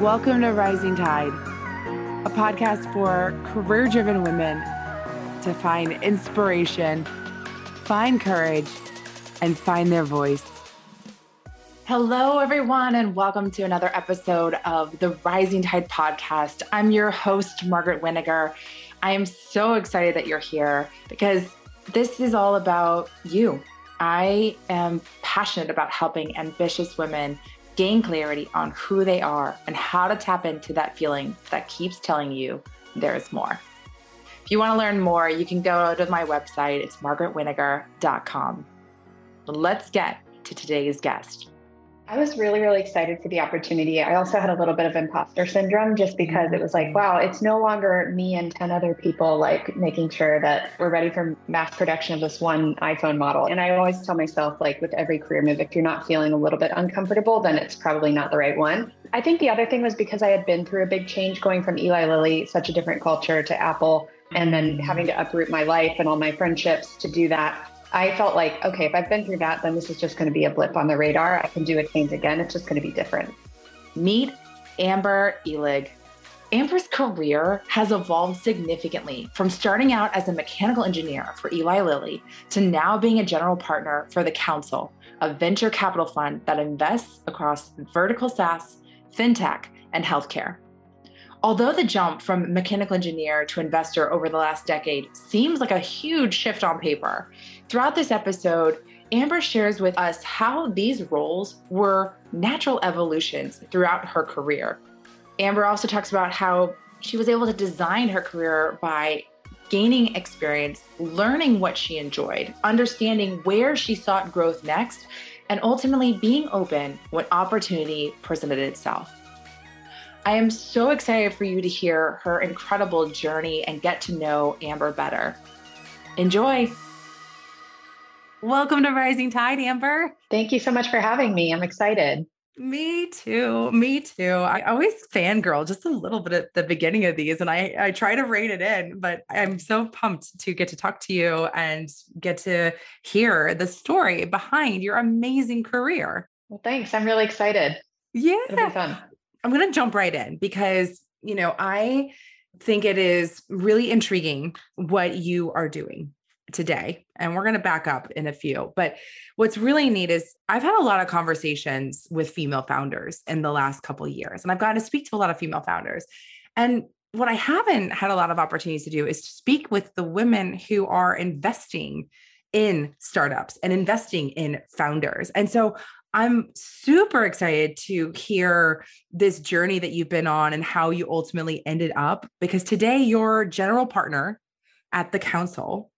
Welcome to Rising Tide, a podcast for career driven women to find inspiration, find courage, and find their voice. Hello, everyone, and welcome to another episode of the Rising Tide podcast. I'm your host, Margaret Winiger. I am so excited that you're here because this is all about you. I am passionate about helping ambitious women gain clarity on who they are and how to tap into that feeling that keeps telling you there is more. If you want to learn more, you can go to my website. It's margaretwiniger.com. Let's get to today's guest. I was really, really excited for the opportunity. I also had a little bit of imposter syndrome just because it was like, mm-hmm. wow, it's no longer me and 10 other people like making sure that we're ready for mass production of this one iPhone model. And I always tell myself, like with every career move, if you're not feeling a little bit uncomfortable, then it's probably not the right one. I think the other thing was because I had been through a big change going from Eli Lilly, such a different culture, to Apple, and then mm-hmm. having to uproot my life and all my friendships to do that. I felt like, okay, if I've been through that, then this is just going to be a blip on the radar. I can do it things again. It's just going to be different. Meet Amber Illig. Amber's career has evolved significantly from starting out as a mechanical engineer for Eli Lilly to now being a general partner for the Council, a venture capital fund that invests across vertical SaaS, fintech, and healthcare. Although the jump from mechanical engineer to investor over the last decade seems like a huge shift on paper, throughout this episode, Amber shares with us how these roles were natural evolutions throughout her career. Amber also talks about how she was able to design her career by gaining experience, learning what she enjoyed, understanding where she sought growth next, and ultimately being open when opportunity presented itself. I am so excited for you to hear her incredible journey and get to know Amber better. Enjoy. Welcome to Rising Tide, Amber. Thank you so much for having me. I'm excited. Me too. Me too. I always fangirl just a little bit at the beginning of these and I, I try to rein it in, but I'm so pumped to get to talk to you and get to hear the story behind your amazing career. Well, thanks. I'm really excited. Yeah. It'll be fun. I'm going to jump right in because, you know, I think it is really intriguing what you are doing today. And we're going to back up in a few. But what's really neat is I've had a lot of conversations with female founders in the last couple years, and I've gotten to speak to a lot of female founders. And what I haven't had a lot of opportunities to do is to speak with the women who are investing in startups and investing in founders. And so I'm super excited to hear this journey that you've been on and how you ultimately ended up because today you're general partner at the council.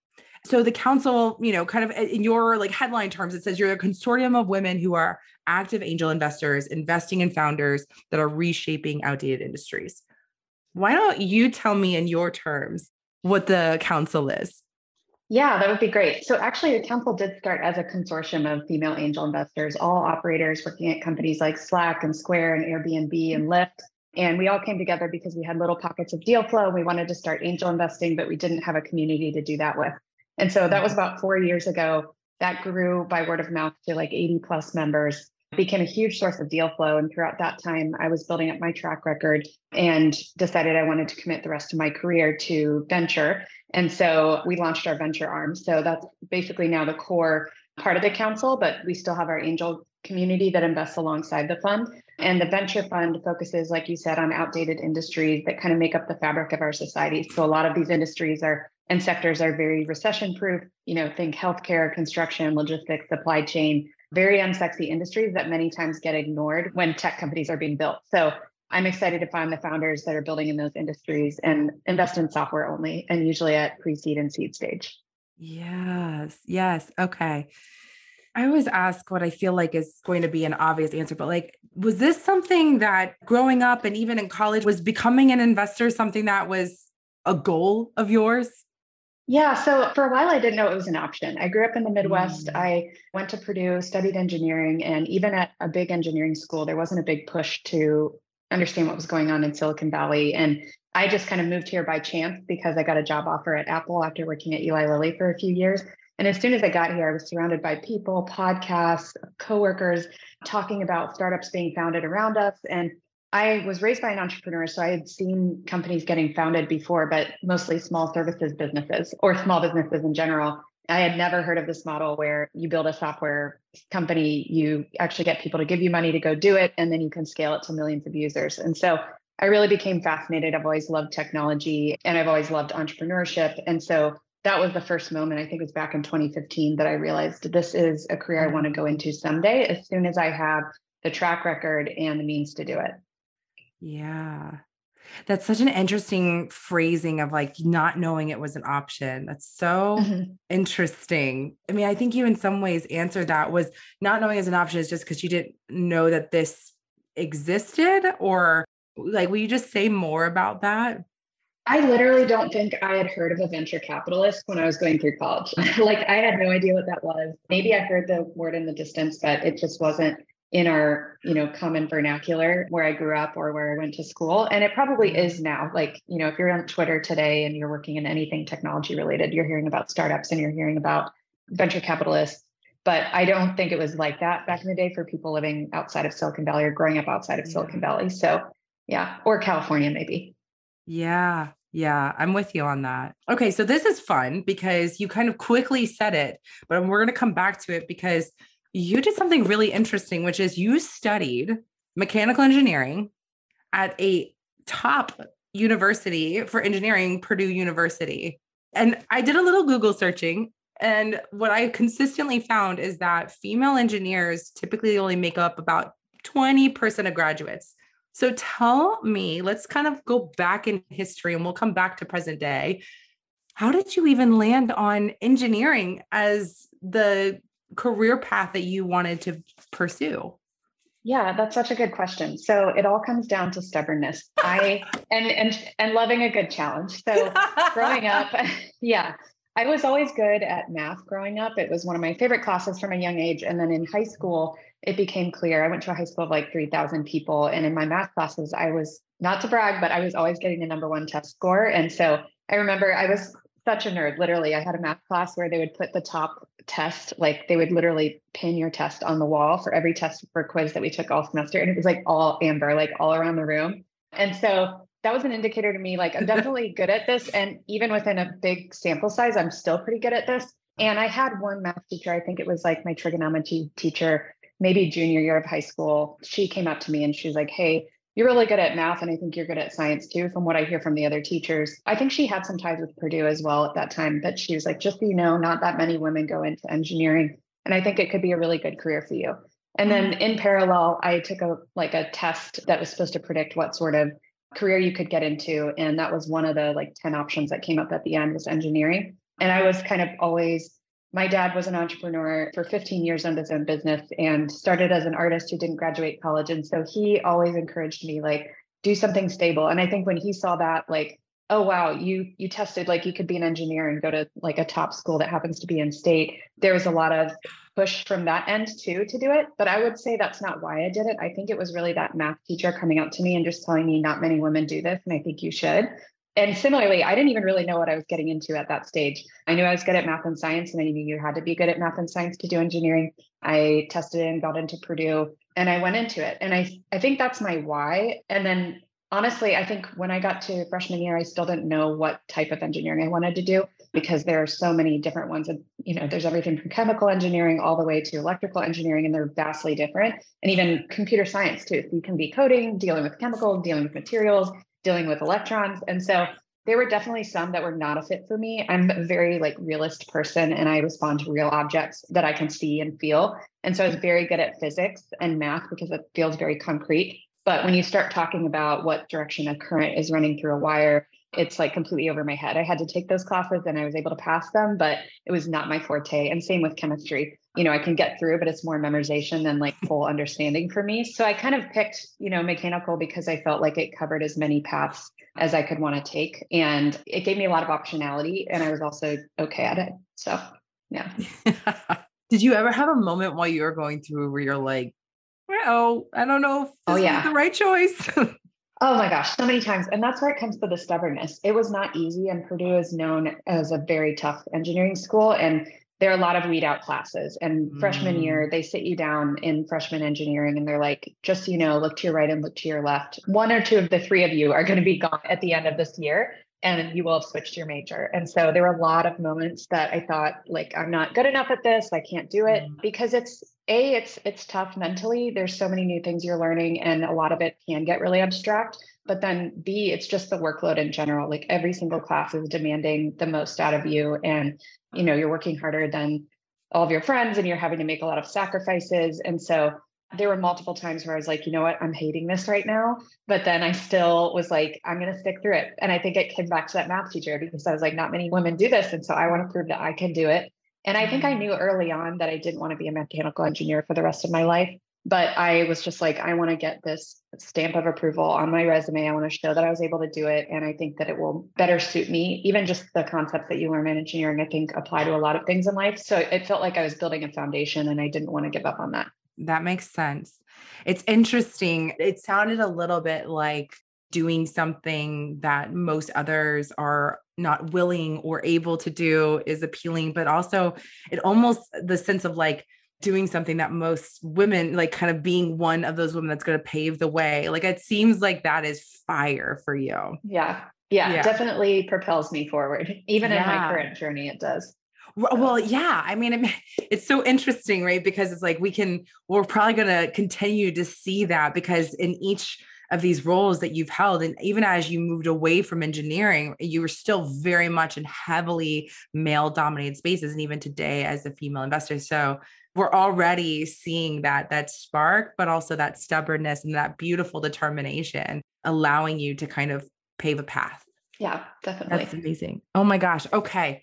So the council, you know, kind of uh, in your like headline terms, it says you're a consortium of women who are active angel investors investing in founders that are reshaping outdated industries. Why don't you tell me in your terms what the council is? Yeah, that would be great. So actually, the council did start as a consortium of female angel investors, all operators working at companies like Slack and Square and Airbnb and Lyft. And we all came together because we had little pockets of deal flow. We wanted to start angel investing, but we didn't have a community to do that with. And so that was mm-hmm. about four years ago. That grew by word of mouth to like 80 plus members became a huge source of deal flow. And throughout that time, I was building up my track record and decided I wanted to commit the rest of my career to venture. And so we launched our venture arm. So that's basically now the core part of the council, but we still have our angel community that invests alongside the fund. And the venture fund focuses, like you said, on outdated industries that kind of make up the fabric of our society. So a lot of these industries are and sectors are very recession proof. You know, think healthcare, construction, logistics, supply chain, very unsexy industries that many times get ignored when tech companies are being built. So I'm excited to find the founders that are building in those industries and invest in software only and usually at pre seed and seed stage. Yes. Yes. Okay. I always ask what I feel like is going to be an obvious answer, but like, was this something that growing up and even in college was becoming an investor something that was a goal of yours? Yeah, so for a while I didn't know it was an option. I grew up in the Midwest. Mm. I went to Purdue, studied engineering, and even at a big engineering school, there wasn't a big push to understand what was going on in Silicon Valley. And I just kind of moved here by chance because I got a job offer at Apple after working at Eli Lilly for a few years. And as soon as I got here, I was surrounded by people, podcasts, coworkers talking about startups being founded around us. And I was raised by an entrepreneur, so I had seen companies getting founded before, but mostly small services businesses or small businesses in general. I had never heard of this model where you build a software company, you actually get people to give you money to go do it, and then you can scale it to millions of users. And so I really became fascinated. I've always loved technology and I've always loved entrepreneurship. And so that was the first moment, I think it was back in 2015, that I realized this is a career I want to go into someday as soon as I have the track record and the means to do it. Yeah. That's such an interesting phrasing of like not knowing it was an option. That's so mm-hmm. interesting. I mean, I think you in some ways answered that was not knowing as an option is just because you didn't know that this existed or like will you just say more about that? I literally don't think I had heard of a venture capitalist when I was going through college. like I had no idea what that was. Maybe I heard the word in the distance, but it just wasn't in our you know common vernacular where i grew up or where i went to school. And it probably mm-hmm. is now. Like you know if you're on twitter today and you're working in anything technology related you're hearing about startups and you're hearing about venture capitalists. But i don't think it was like that back in the day for people living outside of silicon valley or growing up outside of silicon valley. So yeah or california maybe. Yeah yeah, I'm with you on that. Okay, so this is fun because you kind of quickly said it, but we're going to come back to it because you did something really interesting, which is you studied mechanical engineering at a top university for engineering, Purdue University. And I did a little Google searching. And what I consistently found is that female engineers typically only make up about 20% of graduates. So tell me, let's kind of go back in history and we'll come back to present day. How did you even land on engineering as the career path that you wanted to pursue? Yeah, that's such a good question. So it all comes down to stubbornness. I and and and loving a good challenge. So growing up, yeah, I was always good at math growing up. It was one of my favorite classes from a young age. And then in high school, it became clear. I went to a high school of like 3,000 people. And in my math classes, I was not to brag, but I was always getting the number one test score. And so I remember I was such a nerd. Literally, I had a math class where they would put the top test, like they would literally pin your test on the wall for every test for quiz that we took all semester. And it was like all amber, like all around the room. And so that was an indicator to me, like I'm definitely good at this. And even within a big sample size, I'm still pretty good at this. And I had one math teacher, I think it was like my trigonometry teacher, maybe junior year of high school. She came up to me and she was like, Hey, you're really good at math and I think you're good at science too, from what I hear from the other teachers. I think she had some ties with Purdue as well at that time, but she was like, just so you know, not that many women go into engineering. And I think it could be a really good career for you. And then mm-hmm. in parallel, I took a like a test that was supposed to predict what sort of career you could get into. And that was one of the like 10 options that came up at the end was engineering. And I was kind of always my dad was an entrepreneur for 15 years on his own business and started as an artist who didn't graduate college. And so he always encouraged me, like, do something stable. And I think when he saw that, like, oh wow, you you tested like you could be an engineer and go to like a top school that happens to be in state. There was a lot of push from that end too to do it. But I would say that's not why I did it. I think it was really that math teacher coming up to me and just telling me not many women do this. And I think you should and similarly, I didn't even really know what I was getting into at that stage. I knew I was good at math and science, and I knew you had to be good at math and science to do engineering. I tested and got into Purdue, and I went into it. And I, I think that's my why. And then honestly, I think when I got to freshman year, I still didn't know what type of engineering I wanted to do because there are so many different ones. And you know, there's everything from chemical engineering all the way to electrical engineering, and they're vastly different. And even computer science too. You can be coding, dealing with chemicals, dealing with materials, dealing with electrons. And so there were definitely some that were not a fit for me. I'm a very like realist person and I respond to real objects that I can see and feel. And so I was very good at physics and math because it feels very concrete. But when you start talking about what direction a current is running through a wire, it's like completely over my head. I had to take those classes and I was able to pass them, but it was not my forte. And same with chemistry. You know, I can get through, but it's more memorization than like full understanding for me. So I kind of picked, you know, mechanical because I felt like it covered as many paths as I could want to take. And it gave me a lot of optionality and I was also okay at it. So yeah. Did you ever have a moment while you were going through where you're like, well, I don't know if oh, yeah. the right choice? Oh my gosh, so many times. And that's where it comes to the stubbornness. It was not easy. And Purdue is known as a very tough engineering school. And there are a lot of weed out classes. And Mm. freshman year, they sit you down in freshman engineering and they're like, just so you know, look to your right and look to your left. One or two of the three of you are going to be gone at the end of this year and you will have switched your major. And so there were a lot of moments that I thought like I'm not good enough at this, I can't do it Mm. because it's a it's it's tough mentally. There's so many new things you're learning and a lot of it can get really abstract. But then B, it's just the workload in general. Like every single class is demanding the most out of you and you know, you're working harder than all of your friends and you're having to make a lot of sacrifices. And so there were multiple times where I was like, you know what, I'm hating this right now. But then I still was like, I'm going to stick through it. And I think it came back to that math teacher because I was like, not many women do this. And so I want to prove that I can do it. And I think I knew early on that I didn't want to be a mechanical engineer for the rest of my life. But I was just like, I want to get this stamp of approval on my resume. I want to show that I was able to do it. And I think that it will better suit me. Even just the concepts that you learn in engineering, I think apply to a lot of things in life. So it felt like I was building a foundation and I didn't want to give up on that. That makes sense. It's interesting. It sounded a little bit like doing something that most others are not willing or able to do is appealing, but also it almost the sense of like doing something that most women like kind of being one of those women that's going to pave the way. Like it seems like that is fire for you. Yeah. Yeah, Yeah. definitely propels me forward. Even in my current journey, it does. Well, yeah. I mean, it's so interesting, right? Because it's like we can, we're probably going to continue to see that because in each of these roles that you've held, and even as you moved away from engineering, you were still very much in heavily male dominated spaces. And even today, as a female investor. So we're already seeing that that spark, but also that stubbornness and that beautiful determination, allowing you to kind of pave a path. Yeah, definitely. That's amazing. Oh my gosh. Okay.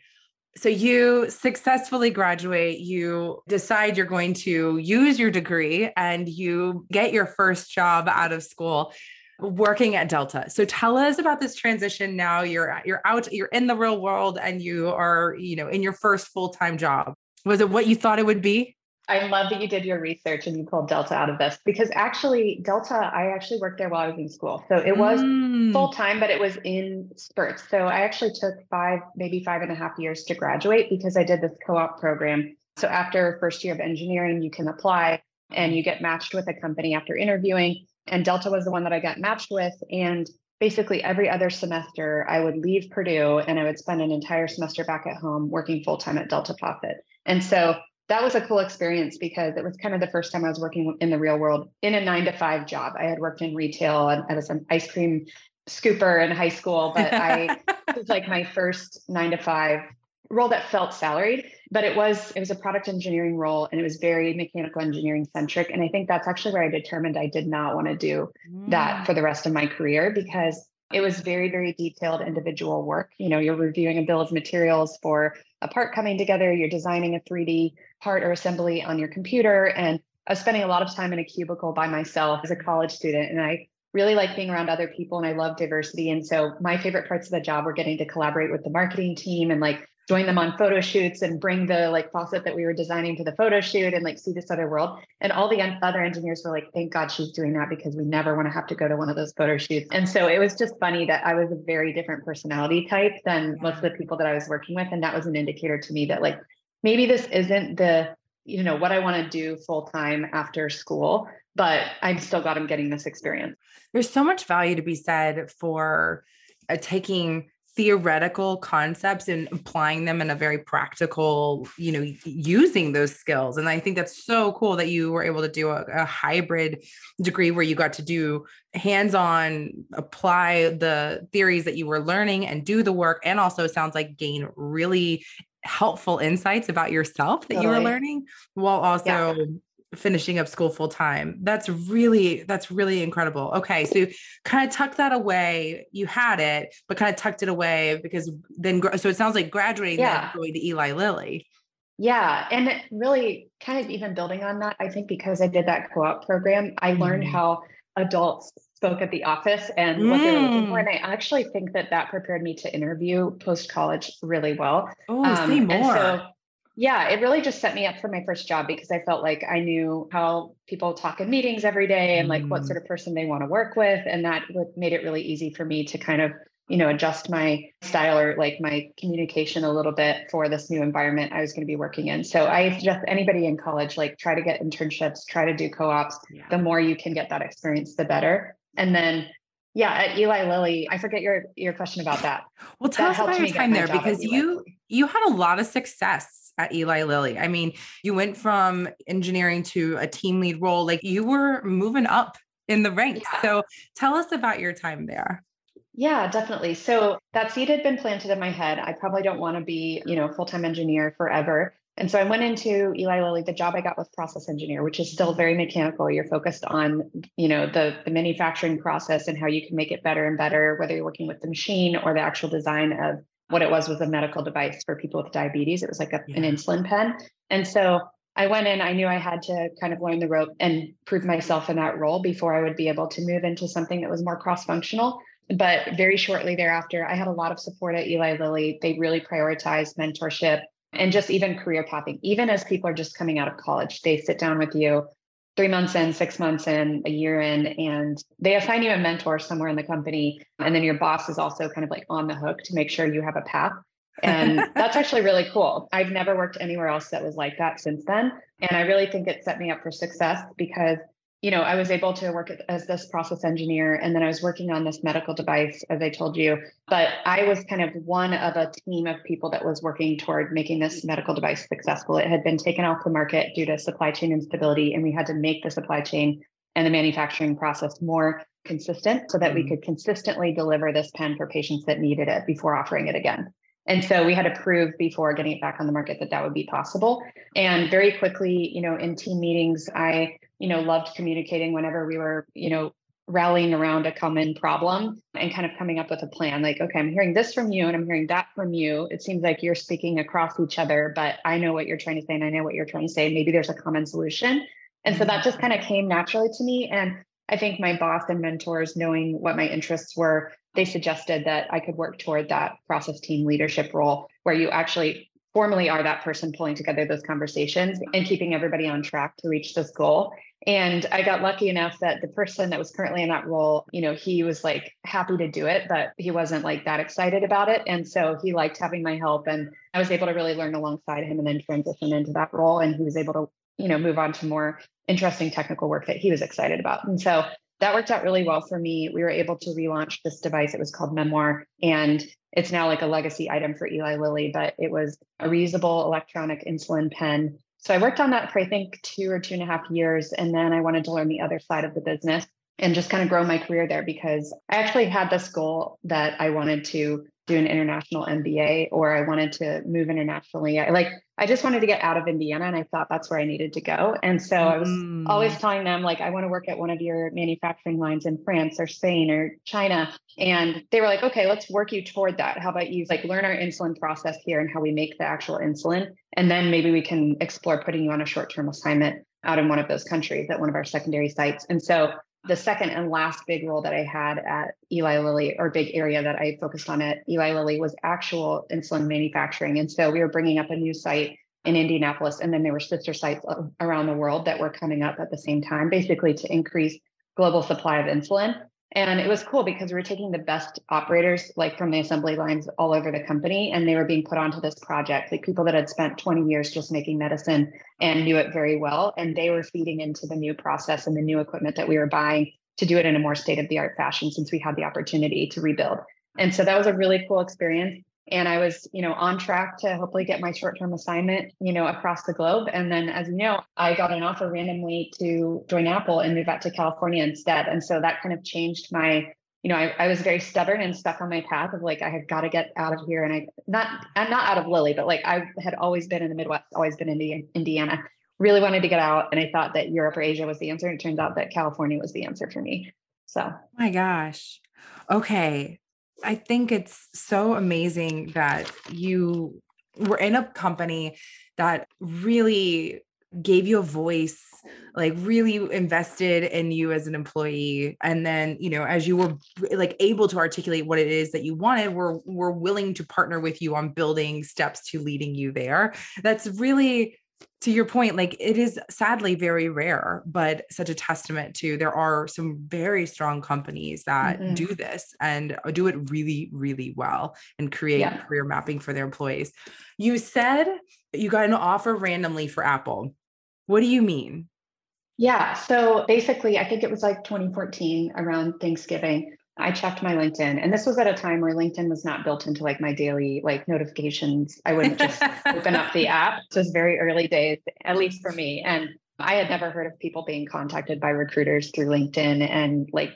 So you successfully graduate, you decide you're going to use your degree and you get your first job out of school working at Delta. So tell us about this transition now. You're you're out, you're in the real world and you are, you know, in your first full-time job. Was it what you thought it would be? I love that you did your research and you pulled Delta out of this because actually, Delta, I actually worked there while I was in school. So it was Mm. full time, but it was in spurts. So I actually took five, maybe five and a half years to graduate because I did this co op program. So after first year of engineering, you can apply and you get matched with a company after interviewing. And Delta was the one that I got matched with. And basically, every other semester, I would leave Purdue and I would spend an entire semester back at home working full time at Delta Profit. And so that was a cool experience because it was kind of the first time I was working in the real world in a nine to five job. I had worked in retail and I was an ice cream scooper in high school, but I it was like my first nine to five role that felt salaried, but it was it was a product engineering role and it was very mechanical engineering centric. And I think that's actually where I determined I did not want to do Mm. that for the rest of my career because it was very very detailed individual work you know you're reviewing a bill of materials for a part coming together you're designing a 3d part or assembly on your computer and i was spending a lot of time in a cubicle by myself as a college student and i really like being around other people and i love diversity and so my favorite parts of the job were getting to collaborate with the marketing team and like join them on photo shoots and bring the like faucet that we were designing to the photo shoot and like see this other world. And all the other engineers were like, thank God she's doing that because we never want to have to go to one of those photo shoots. And so it was just funny that I was a very different personality type than most of the people that I was working with. And that was an indicator to me that like maybe this isn't the, you know, what I want to do full time after school, but I'm still glad I'm getting this experience. There's so much value to be said for uh, taking theoretical concepts and applying them in a very practical, you know, using those skills. And I think that's so cool that you were able to do a, a hybrid degree where you got to do hands on, apply the theories that you were learning and do the work. And also, sounds like gain really helpful insights about yourself that you were learning while also finishing up school full time. That's really that's really incredible. Okay, so kind of tucked that away. You had it, but kind of tucked it away because then so it sounds like graduating Yeah. then going to Eli Lilly. Yeah. And really kind of even building on that, I think because I did that co op program, I learned Mhm. how adults spoke at the office and what they were looking for. Mm. And I actually think that that prepared me to interview post college really well. Oh, Um, say more. Yeah, it really just set me up for my first job because I felt like I knew how people talk in meetings every day and like what Mm. sort of person they want to work with. And that would, made it really easy for me to kind of you know, adjust my style or like my communication a little bit for this new environment I was going to be working in. So I suggest anybody in college, like try to get internships, try to do co-ops. Yeah. The more you can get that experience, the better. And then yeah, at Eli Lilly, I forget your your question about that. Well, tell that us about your time there because you you had a lot of success at Eli Lilly. I mean, you went from engineering to a team lead role. Like you were moving up in the ranks. Yeah. So tell us about your time there. Yeah, definitely. So that seed had been planted in my head. I probably don't want to be, you know, full-time engineer forever. And so I went into Eli Lilly. The job I got was process engineer, which is still very mechanical. You're focused on, you know, the, the manufacturing process and how you can make it better and better, whether you're working with the machine or the actual design of what it was was a medical device for people with diabetes. It was like a, yeah. an insulin pen. And so I went in, I knew I had to kind of learn the rope and prove myself in that role before I would be able to move into something that was more cross functional. But very shortly thereafter, I had a lot of support at Eli Lilly. They really prioritized mentorship and just even career pathing. Even as people are just coming out of college, they sit down with you three months in, six months in, a year in, and they assign you a mentor somewhere in the company. And then your boss is also kind of like on the hook to make sure you have a path. And that's actually really cool. I've never worked anywhere else that was like that since then. And I really think it set me up for success because you know, I was able to work as this process engineer, and then I was working on this medical device, as I told you. But I was kind of one of a team of people that was working toward making this medical device successful. It had been taken off the market due to supply chain instability, and we had to make the supply chain and the manufacturing process more consistent so that mm-hmm. we could consistently deliver this pen for patients that needed it before offering it again. And so we had to prove before getting it back on the market that that would be possible. And very quickly, you know, in team meetings, I you know, loved communicating whenever we were, you know, rallying around a common problem and kind of coming up with a plan like okay i'm hearing this from you and i'm hearing that from you. It seems like you're speaking across each other but i know what you're trying to say and i know what you're trying to say. Maybe there's a common solution. And so that just mm-hmm. kind of came naturally to me and i think my boss and mentors knowing what my interests were they suggested that i could work toward that process team leadership role where you actually formally are that person pulling together those conversations and keeping everybody on track to reach this goal. And I got lucky enough that the person that was currently in that role, you know, he was like happy to do it, but he wasn't like that excited about it. And so he liked having my help. And I was able to really learn alongside him and then transition into that role. And he was able to, you know, move on to more interesting technical work that he was excited about. And so that worked out really well for me. We were able to relaunch this device. It was called Memoir. And it's now like a legacy item for Eli Lilly, but it was a reusable electronic insulin pen. So I worked on that for I think two or two and a half years. And then I wanted to learn the other side of the business and just kind of grow my career there because I actually had this goal that I wanted to do an international MBA or I wanted to move internationally. I like I just wanted to get out of Indiana and I thought that's where I needed to go. And so I was mm. always telling them like I want to work at one of your manufacturing lines in France or Spain or China and they were like okay, let's work you toward that. How about you like learn our insulin process here and how we make the actual insulin and then maybe we can explore putting you on a short-term assignment out in one of those countries at one of our secondary sites. And so the second and last big role that I had at Eli Lilly, or big area that I focused on at Eli Lilly, was actual insulin manufacturing. And so we were bringing up a new site in Indianapolis, and then there were sister sites around the world that were coming up at the same time, basically to increase global supply of insulin. And it was cool because we were taking the best operators, like from the assembly lines all over the company, and they were being put onto this project, like people that had spent 20 years just making medicine and knew it very well. And they were feeding into the new process and the new equipment that we were buying to do it in a more state of the art fashion since we had the opportunity to rebuild. And so that was a really cool experience and I was, you know, on track to hopefully get my short-term assignment, you know, across the globe. And then, as you know, I got an offer randomly to join Apple and move out to California instead. And so that kind of changed my, you know, I, I was very stubborn and stuck on my path of like I had got to get out of here. And I not I'm not out of Lilly, but like I had always been in the Midwest, always been in Indiana. Really wanted to get out, and I thought that Europe or Asia was the answer. And it turns out that California was the answer for me. So, my gosh. Okay. I think it's so amazing that you were in a company that really gave you a voice like really invested in you as an employee. And then you know as you were like able to articulate what it is that you wanted we're we're willing to partner with you on building steps to leading you there. That's really to your point, like it is sadly very rare, but such a testament to there are some very strong companies that mm-hmm. do this and do it really, really well and create yeah. career mapping for their employees. You said you got an offer randomly for Apple. What do you mean? Yeah. So basically, I think it was like 2014 around Thanksgiving. I checked my LinkedIn, and this was at a time where LinkedIn was not built into like my daily like notifications. I wouldn't just open up the app. It was very early days, at least for me. And I had never heard of people being contacted by recruiters through LinkedIn and like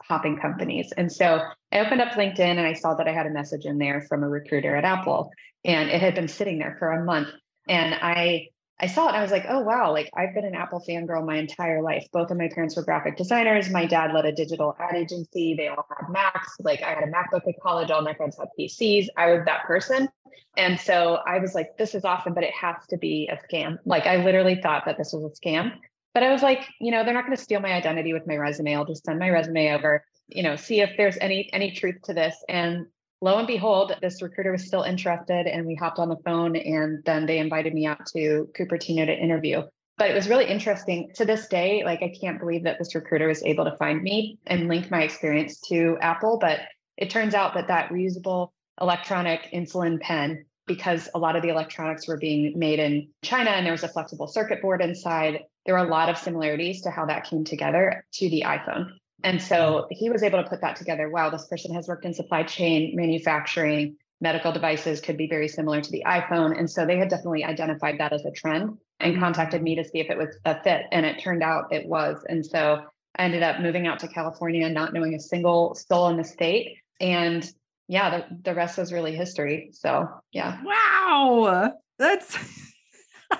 hopping companies. And so I opened up LinkedIn and I saw that I had a message in there from a recruiter at Apple, and it had been sitting there for a month. And I I saw it and I was like, oh, wow, like I've been an Apple fangirl my entire life. Both of my parents were graphic designers. My dad led a digital ad agency. They all had Macs. Like I had a MacBook at college. All my friends had PCs. I was that person. And so I was like, this is awesome, but it has to be a scam. Like I literally thought that this was a scam. But I was like, you know, they're not going to steal my identity with my resume. I'll just send my resume over, you know, see if there's any any truth to this. And lo and behold, this recruiter was still interested and we hopped on the phone and then they invited me out to Cupertino to interview. But it was really interesting to this day. Like, I can't believe that this recruiter was able to find me and link my experience to Apple. But it turns out that that reusable electronic insulin pen, because a lot of the electronics were being made in China and there was a flexible circuit board inside, there were a lot of similarities to how that came together to the iPhone. And so he was able to put that together. Wow, this person has worked in supply chain, manufacturing, medical devices could be very similar to the iPhone. And so they had definitely identified that as a trend and mm-hmm. contacted me to see if it was a fit. And it turned out it was. And so I ended up moving out to California, not knowing a single soul in the state. And yeah, the, the rest was really history. So yeah. Wow. That's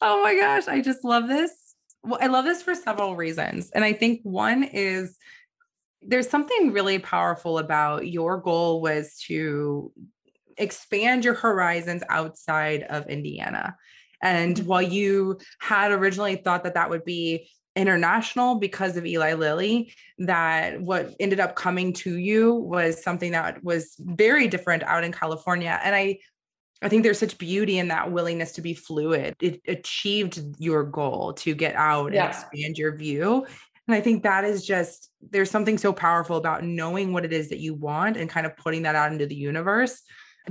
oh my gosh. I just love this well, I love this for several reasons. And I think one is there's something really powerful about your goal was to expand your horizons outside of Indiana. And mm-hmm. while you had originally thought that that would be international because of Eli Lilly, that what ended up coming to you was something that was very different out in California. And I I think there's such beauty in that willingness to be fluid. It achieved your goal to get out yeah. and expand your view. And I think that is just, there's something so powerful about knowing what it is that you want and kind of putting that out into the universe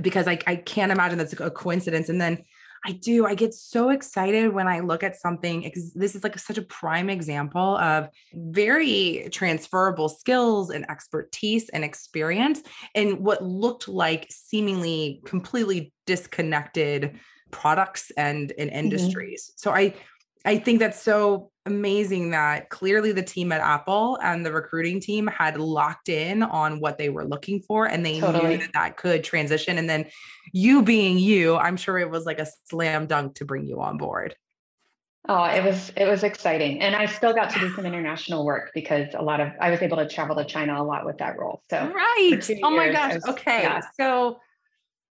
because I, I can't imagine that's a coincidence. And then I do. I get so excited when I look at something. This is like such a prime example of very transferable skills and expertise and experience and what looked like seemingly completely disconnected products and, and mm-hmm. industries. Mm-hmm. So I I think that's so amazing that clearly the team at Apple and the recruiting team had locked in on what they were looking for and they totally. knew that that could transition. And then you being you, I'm sure it was like a slam dunk to bring you on board. Oh, it was it was exciting. And I still got to do some international work because a lot of I was able to travel to China a lot with that role. So Right. Oh my gosh. Was, okay. Yeah. So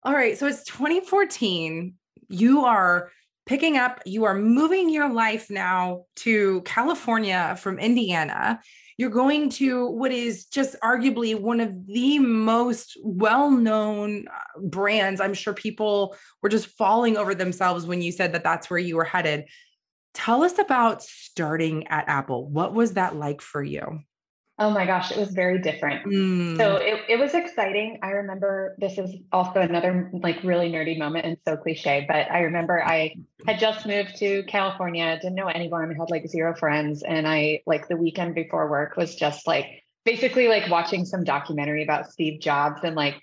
all right. So it's 2014. You are picking up, you are moving your life now to California from Indiana. You're going to what is just arguably one of the most well known uh, brands. I'm sure people were just falling over themselves when you said that that's where you were headed. Tell us about starting at Apple. What was that like for you? Oh my gosh, it was very different. Mm. So it, it was exciting. I remember this is also another like really nerdy moment and so cliche, but I remember I had just moved to California, didn't know anyone, had like zero friends. And I like the weekend before work was just like basically like watching some documentary about Steve Jobs and like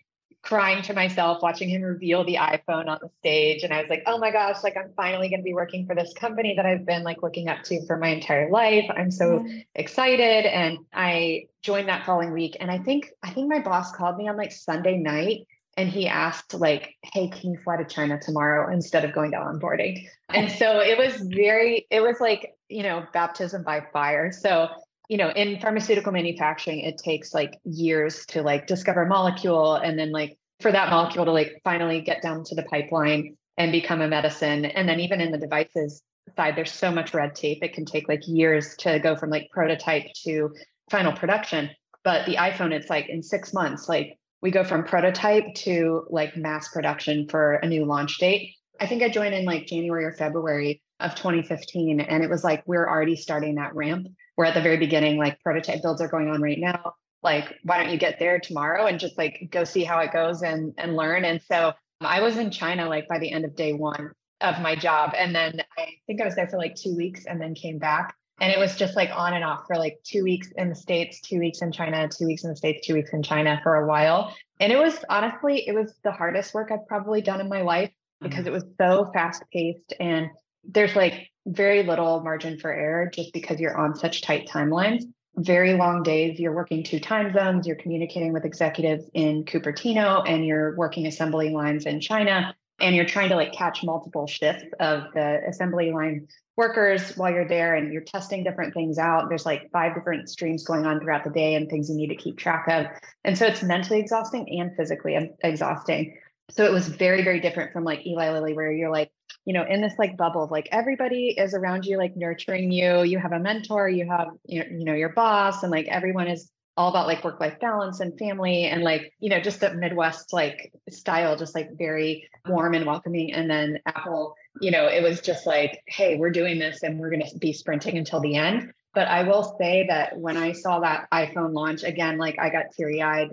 crying to myself watching him reveal the iPhone on the stage. And I was like, oh my gosh, like I'm finally going to be working for this company that I've been like looking up to for my entire life. I'm so mm-hmm. excited. And I joined that following week. And I think, I think my boss called me on like Sunday night and he asked like, hey, can you fly to China tomorrow instead of going to onboarding? And so it was very, it was like, you know, baptism by fire. So you know in pharmaceutical manufacturing it takes like years to like discover a molecule and then like for that molecule to like finally get down to the pipeline and become a medicine and then even in the devices side there's so much red tape it can take like years to go from like prototype to final production but the iphone it's like in six months like we go from prototype to like mass production for a new launch date I think I joined in like January or February of 2015. And it was like, we're already starting that ramp. We're at the very beginning, like prototype builds are going on right now. Like, why don't you get there tomorrow and just like go see how it goes and, and learn? And so I was in China like by the end of day one of my job. And then I think I was there for like two weeks and then came back. And it was just like on and off for like two weeks in the States, two weeks in China, two weeks in the States, two weeks in China for a while. And it was honestly, it was the hardest work I've probably done in my life because mm-hmm. it was so fast paced and there's like very little margin for error just because you're on such tight timelines. Very long days. You're working two time zones. You're communicating with executives in Cupertino and you're working assembly lines in China. And you're trying to like catch multiple shifts of the assembly line workers while you're there and you're testing different things out. There's like five different streams going on throughout the day and things you need to keep track of. And so it's mentally exhausting and physically exhausting. So it was very, very different from like Eli Lilly, where you're like, you know, in this like bubble of like everybody is around you, like nurturing you. You have a mentor, you have, you know, you know, your boss, and like everyone is all about like work life balance and family and like you know just the midwest like style just like very warm and welcoming and then apple you know it was just like hey we're doing this and we're going to be sprinting until the end but I will say that when I saw that iPhone launch again, like I got teary eyed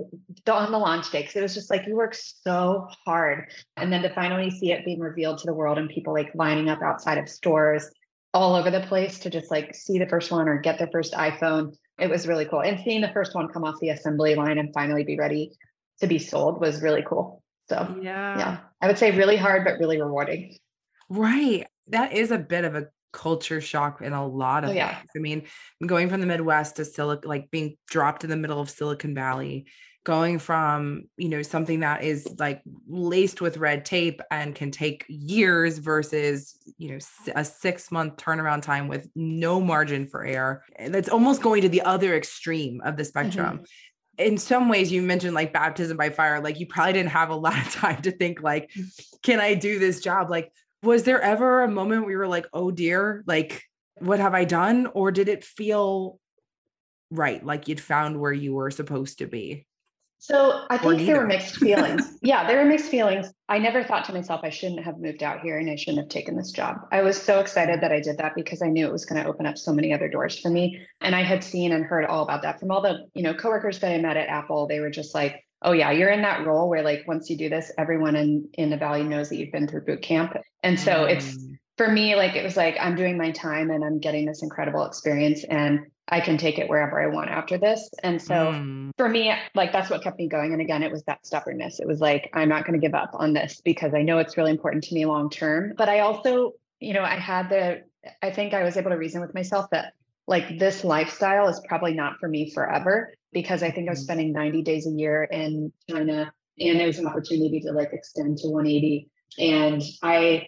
on the launch day because it was just like you work so hard. And then to finally see it being revealed to the world and people like lining up outside of stores all over the place to just like see the first one or get their first iPhone, it was really cool. And seeing the first one come off the assembly line and finally be ready to be sold was really cool. So, yeah, yeah, I would say really hard, but really rewarding. Right. That is a bit of a culture shock in a lot of oh, yeah. things. I mean, going from the Midwest to Silicon, like being dropped in the middle of Silicon Valley, going from, you know, something that is like laced with red tape and can take years versus, you know, a six month turnaround time with no margin for error. That's almost going to the other extreme of the spectrum. Mm-hmm in some ways you mentioned like baptism by fire like you probably didn't have a lot of time to think like can i do this job like was there ever a moment where you were like, oh dear, like, what have I done? Or did it feel right? Like you'd found where you were supposed to be? So I think there were mixed feelings. yeah, there were mixed feelings. I never thought to myself, I shouldn't have moved out here and I shouldn't have taken this job. I was so excited that I did that because I knew it was going to open up so many other doors for me. And I had seen and heard all about that from all the, you know, coworkers that I met at Apple. They were just like, oh yeah, you're in that role where like once you do this, everyone in in the valley knows that you've been through boot camp. And so mm. it's for me, like it was like I'm doing my time and I'm getting this incredible experience and I can take it wherever I want after this. And so mm. for me, like that's what kept me going. And again, it was that stubbornness. It was like, I'm not going to give up on this because I know it's really important to me long term. But I also, you know, I had the, I think I was able to reason with myself that like this lifestyle is probably not for me forever because I think I was mm-hmm. spending 90 days a year in China and there was an opportunity to like extend to 180. And I,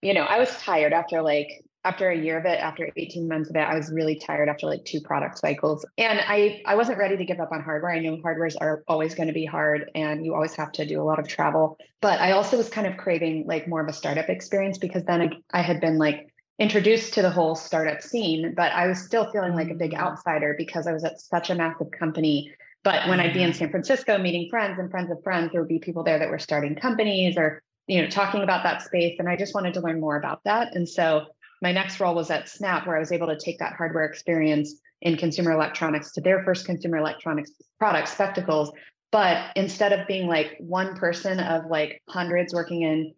you know, I was tired after like after a year of it, after 18 months of it, I was really tired after like two product cycles. And I I wasn't ready to give up on hardware. I knew hardwares are always going to be hard and you always have to do a lot of travel. But I also was kind of craving like more of a startup experience because then I, I had been like introduced to the whole startup scene, but I was still feeling like a big mm. outsider because I was at such a massive company. But when I'd be in mm. San Francisco meeting friends and friends of friends, there would be people there that were starting companies or, you know, talking about that space. And I just wanted to learn more about that. And so my next role was at Snap, where I was able to take that hardware experience in consumer electronics to their first consumer electronics product, spectacles. But instead of being like one person of like hundreds working in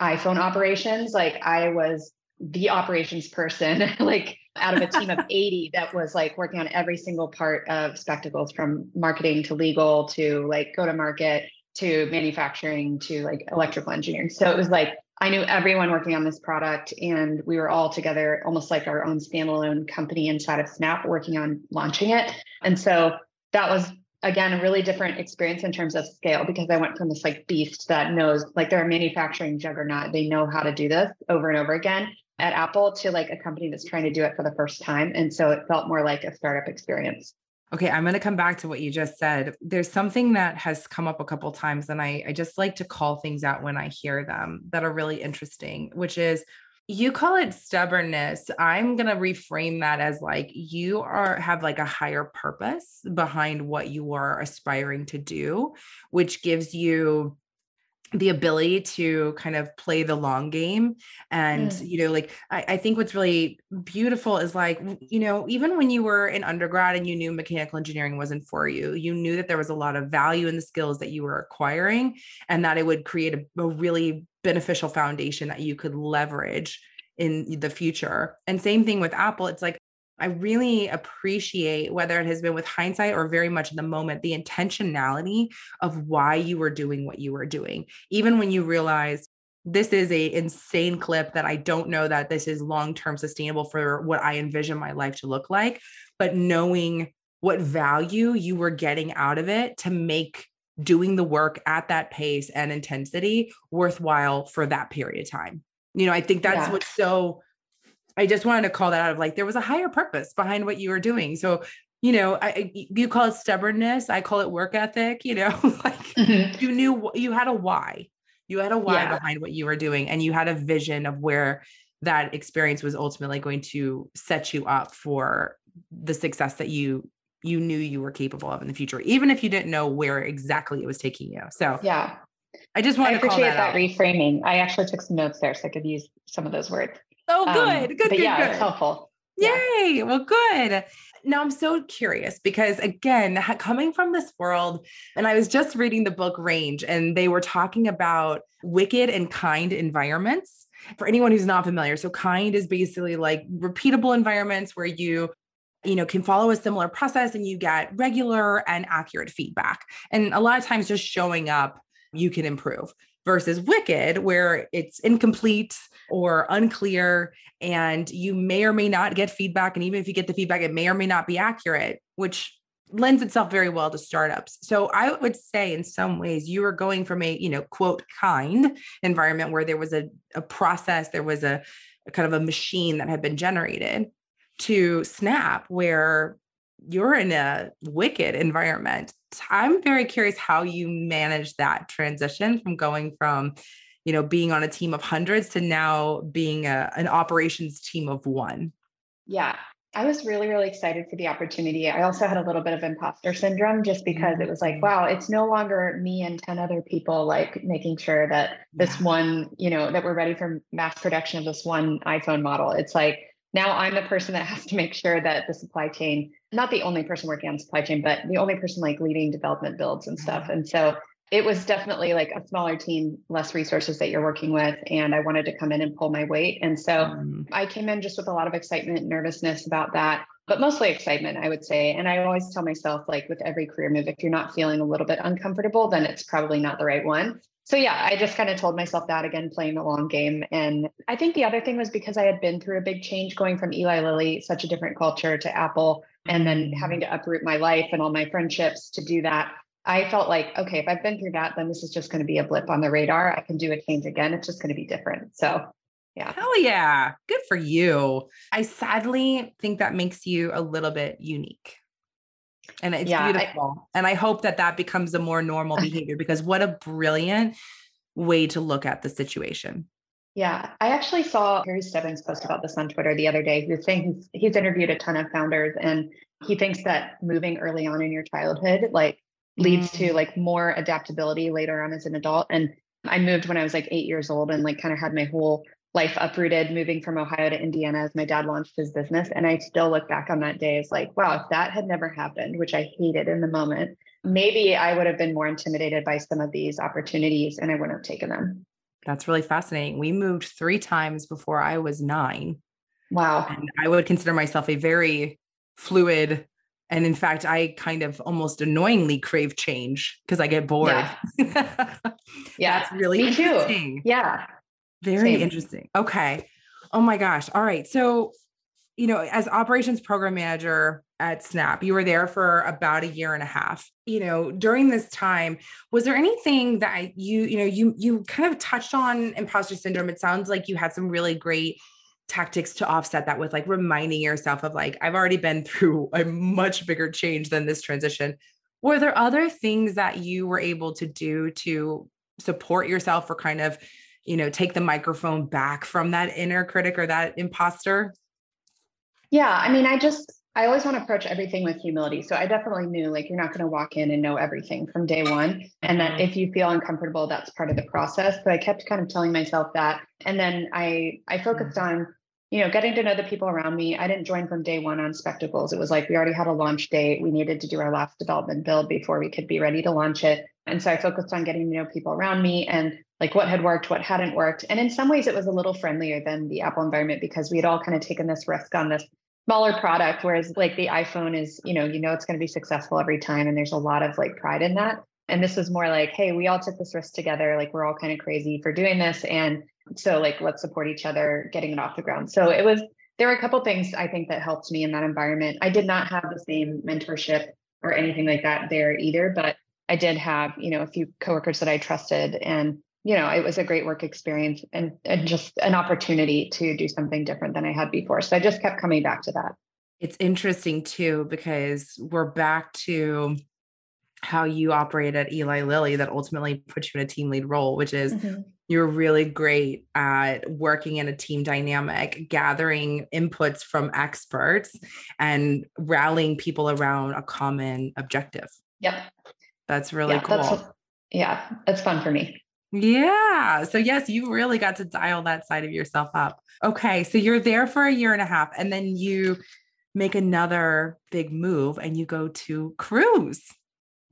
iPhone operations, like I was the operations person, like out of a team of 80 that was like working on every single part of spectacles from marketing to legal to like go to market to manufacturing to like electrical engineering. So it was like I knew everyone working on this product and we were all together almost like our own standalone company inside of Snap working on launching it. And so that was again a really different experience in terms of scale because I went from this like beast that knows like they're a manufacturing juggernaut. They know how to do this over and over again at Apple to like a company that's trying to do it for the first time. And so it felt more like a startup experience. Okay, I'm going to come back to what you just said. There's something that has come up a couple times, and I, I just like to call things out when I hear them that are really interesting, which is you call it stubbornness. I'm going to reframe that as like you are have like a higher purpose behind what you are aspiring to do, which gives you the ability to kind of play the long game and mm. you know like I, I, think what's really beautiful is like you know even when you were in undergrad and you knew mechanical engineering wasn't for you you knew that there was a lot of value in the skills that you were acquiring and that it would create a, a really beneficial foundation that you could leverage in the future and same thing with apple it's like I really appreciate whether it has been with hindsight or very much in the moment, the intentionality of why you were doing what you were doing. Even when you realize this is a insane clip that I don't know that this is long-term sustainable for what I envision my life to look like, but knowing what value you were getting out of it to make doing the work at that pace and intensity worthwhile for that period of time. You know, I think that's yeah. what's so I just wanted to call that out of like there was a higher purpose behind what you were doing. So, you know, I you call it stubbornness, I call it work ethic, you know, like mm-hmm. you knew you had a why. You had a why yeah. behind what you were doing and you had a vision of where that experience was ultimately going to set you up for the success that you you knew you were capable of in the future even if you didn't know where exactly it was taking you so yeah i just want to appreciate that, that reframing i actually took some notes there so i could use some of those words Oh, good, um, good, good, yeah, good. it's helpful. Yay! Yeah. Well, good. Now I'm so curious because again, coming from this world, and I was just reading the book Range, and they were talking about wicked and kind environments. For anyone who's not familiar, so kind is basically like repeatable environments where you you know can follow a similar process and you get regular and accurate feedback and a lot of times just showing up you can improve versus wicked where it's incomplete or unclear and you may or may not get feedback and even if you get the feedback it may or may not be accurate which lends itself very well to startups. So i would say in some ways you are going from a you know quote kind environment where there was a, a process there was a, a kind of a machine that had been generated to snap where you're in a wicked environment. I'm very curious how you manage that transition from going from, you know, being on a team of hundreds to now being a, an operations team of one. Yeah, I was really, really excited for the opportunity. I also had a little bit of imposter syndrome just because it was like, mm-hmm. wow, it's no longer me and 10 other people like making sure that this yeah. one, you know, that we're ready for mass production of this one iPhone model. It's like now I'm the person that has to make sure that the supply chain, not the only person working on supply chain, but the only person like leading development builds and stuff. Mm-hmm. And so it was definitely like a smaller team, less resources that you're working with. And I wanted to come in and pull my weight. And so mm. I came in just with a lot of excitement, nervousness about that, but mostly excitement, I would say. And I always tell myself, like with every career move, if you're not feeling a little bit uncomfortable, then it's probably not the right one so yeah, I just kind of told myself that again, playing the long game. And I think the other thing was because I had been through a big change going from Eli Lilly, such a different culture, to Apple, and then mm-hmm. having to uproot my life and all my friendships to do that. I felt like, okay, if I've been through that, then this is just going to be a blip on the radar. I can do a change again. It's just going to be different. So yeah. Hell yeah. Good for you. I sadly think that makes you a little bit unique and it's yeah, beautiful I, and i hope that that becomes a more normal behavior because what a brilliant way to look at the situation yeah i actually saw Harry Stebbings post about this on twitter the other day he was saying he's, he's interviewed a ton of founders and he thinks that moving early on in your childhood like leads mm. to like more adaptability later on as an adult and i moved when i was like eight years old and like kind of had my whole life uprooted moving from Ohio to Indiana as my dad launched his business. And I still look back on that day as like, wow, if that had never happened, which I hated in the moment, mm-hmm. maybe I would have been more intimidated by some of these opportunities and I wouldn't have taken them. That's really fascinating. We moved three times before I was nine. Wow. And I would consider myself a very fluid and in fact, I kind of almost annoyingly crave change because I get bored. Yeah. yeah. That's really Me interesting. Too. Yeah. Very Same. interesting. Okay. Oh my gosh. All right. So, you know, as operations program manager at Snap, you were there for about a year and a half. You know, during this time, was there anything that you, you know, you you kind of touched on imposter syndrome? It sounds like you had some really great tactics to offset that with like reminding yourself of like I've already been through a much bigger change than this transition. Were there other things that you were able to do to support yourself or kind of you know, take the microphone back from that inner critic or that imposter? Yeah, I mean, I just I always want to approach everything with humility. So I definitely knew like you're not going to walk in and know everything from day one. And that mm-hmm. if you feel uncomfortable, that's part of the process. So I kept kind of telling myself that. And then I I focused mm-hmm. on, you know, getting to know the people around me. I didn't join from day one on spectacles. It was like we already had a launch date. We needed to do our last development build before we could be ready to launch it. And so I focused on getting to know people around me and like what had worked, what hadn't worked. And in some ways, it was a little friendlier than the Apple environment because we had all kind of taken this risk on this smaller product. Whereas like the iPhone is, you know, you know it's going to be successful every time. And there's a lot of like pride in that. And this was more like, hey, we all took this risk together. Like we're all kind of crazy for doing this. And so like let's support each other getting it off the ground. So it was there were a couple things I think that helped me in that environment. I did not have the same mentorship or anything like that there either, but I did have, you know, a few coworkers that I trusted and you know, it was a great work experience and, and just an opportunity to do something different than I had before. So I just kept coming back to that. It's interesting too, because we're back to how you operate at Eli Lilly that ultimately puts you in a team lead role, which is mm-hmm. you're really great at working in a team dynamic, gathering inputs from experts and rallying people around a common objective. Yep. That's really yeah, cool. That's, yeah, that's fun for me. Yeah. So, yes, you really got to dial that side of yourself up. Okay. So, you're there for a year and a half, and then you make another big move and you go to Cruise.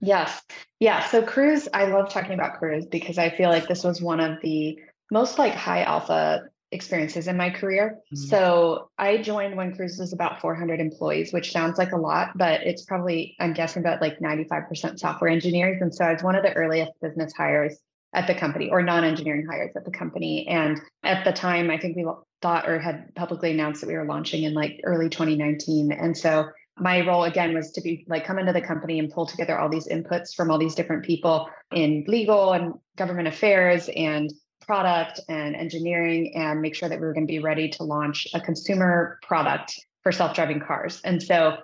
Yes. Yeah. So, Cruise, I love talking about Cruise because I feel like this was one of the most like high alpha experiences in my career. Mm-hmm. So I joined when Cruise was about 400 employees, which sounds like a lot, but it's probably, I'm guessing about like 95% software engineers. And so I was one of the earliest business hires at the company or non-engineering hires at the company. And at the time, I think we thought or had publicly announced that we were launching in like early 2019. And so my role again was to be like come into the company and pull together all these inputs from all these different people in legal and government affairs and product and engineering and make sure that we were going to be ready to launch a consumer product for self-driving cars. And so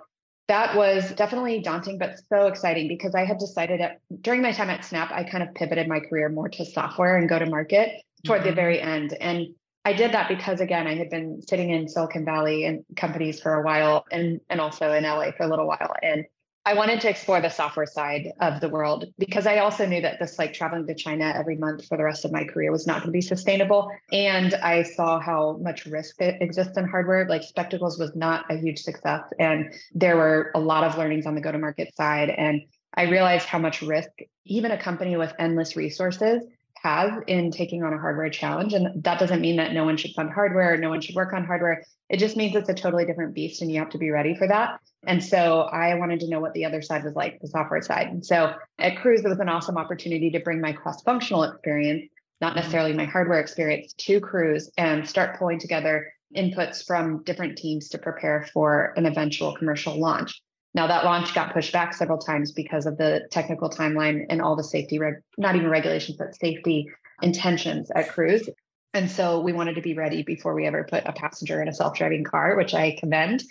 that was definitely daunting, but so exciting because I had decided at, during my time at Snap, I kind of pivoted my career more to software and go to market toward mm-hmm. the very end. And I did that because again, I had been sitting in Silicon Valley and companies for a while and and also in LA for a little while. And I wanted to explore the software side of the world because I also knew that this like traveling to China every month for the rest of my career was not going to be sustainable. And I saw how much risk exists in hardware. Like Spectacles was not a huge success. And there were a lot of learnings on the go to market side. And I realized how much risk even a company with endless resources has in taking on a hardware challenge. And that doesn't mean that no one should fund hardware, no one should work on hardware. It just means it's a totally different beast and you have to be ready for that. And so I wanted to know what the other side was like, the software side. And so at Cruise, it was an awesome opportunity to bring my cross functional experience, not necessarily my hardware experience, to Cruise and start pulling together inputs from different teams to prepare for an eventual commercial launch. Now that launch got pushed back several times because of the technical timeline and all the safety, reg- not even regulations, but safety intentions at Cruise. And so we wanted to be ready before we ever put a passenger in a self-driving car, which I commend.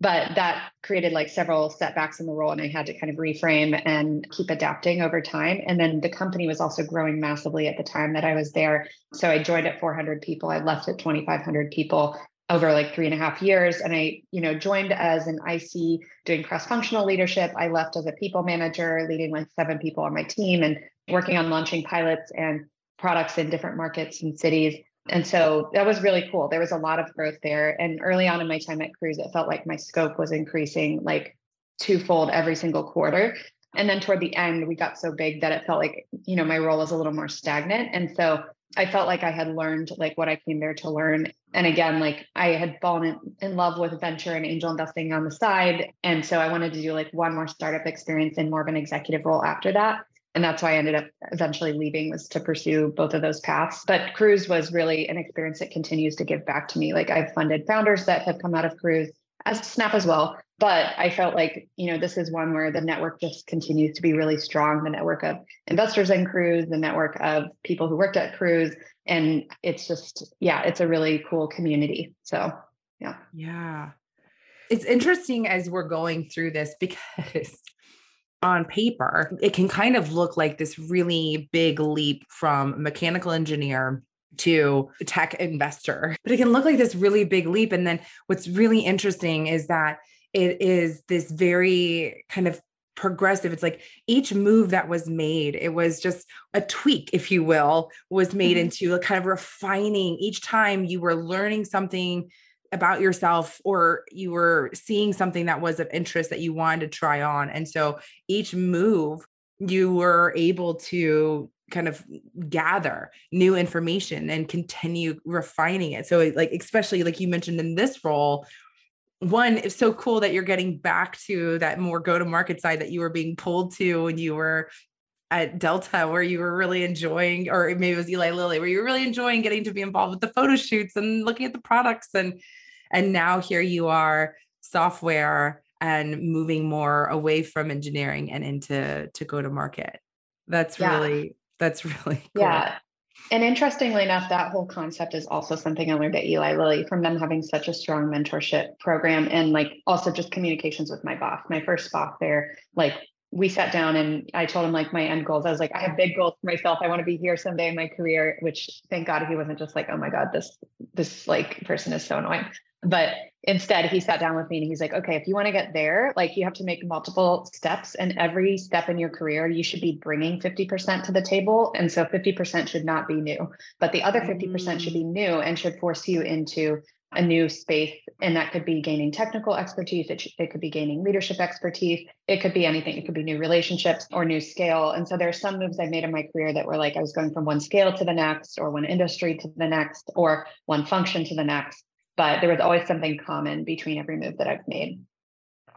But that created like several setbacks in the role, and I had to kind of reframe and keep adapting over time. And then the company was also growing massively at the time that I was there. So I joined at 400 people. I left at 2,500 people over like three and a half years. And I, you know, joined as an IC doing cross-functional leadership. I left as a people manager, leading like seven people on my team and working on launching pilots and products in different markets and cities. And so that was really cool. There was a lot of growth there. And early on in my time at Cruise, it felt like my scope was increasing like twofold every single quarter. And then toward the end, we got so big that it felt like, you know, my role was a little more stagnant. And so I felt like I had learned like what I came there to learn. And again, like I had fallen in, love with venture and angel investing on the side. And so I wanted to do like one more startup experience in more of an executive role after that. And that's why I ended up eventually leaving was to pursue both of those paths. But Cruise was really an experience that continues to give back to me. Like I've funded founders that have come out of Cruise as Snap as well. But I felt like, you know, this is one where the network just continues to be really strong. The network of investors in Cruise, the network of people who worked at Cruise. And it's just, yeah, it's a really cool community. So, yeah. Yeah. It's interesting as we're going through this because on paper, it can kind of look like this really big leap from mechanical engineer to tech investor, but it can look like this really big leap. And then what's really interesting is that it is this very kind of progressive. It's like each move that was made, it was just a tweak, if you will, was made mm-hmm. into a kind of refining each time you were learning something about yourself or you were seeing something that was of interest that you wanted to try on. And so each move you were able to kind of gather new information and continue refining it. So like especially like you mentioned in this role one it's so cool that you're getting back to that more go to market side that you were being pulled to when you were at Delta where you were really enjoying, or maybe it was Eli Lilly, where you were really enjoying getting to be involved with the photo shoots and looking at the products. And and now here you are, software and moving more away from engineering and into to go to market. That's yeah. really that's really cool. Yeah. And interestingly enough, that whole concept is also something I learned at Eli Lilly from them having such a strong mentorship program and like also just communications with my boss. My first boss there, like we sat down and I told him like my end goals. I was like, I have big goals for myself. I want to be here someday in my career, which thank God he wasn't just like, oh my God, this this like person is so annoying. But instead, he sat down with me and he's like, okay, if you want to get there, like you have to make multiple steps. And every step in your career, you should be bringing 50% to the table. And so 50% should not be new, but the other 50% should be mm. new and should force you into a new space. And that could be gaining technical expertise, it, it could be gaining leadership expertise, it could be anything. It could be new relationships or new scale. And so there are some moves I made in my career that were like I was going from one scale to the next, or one industry to the next, or one function to the next but there was always something common between every move that I've made.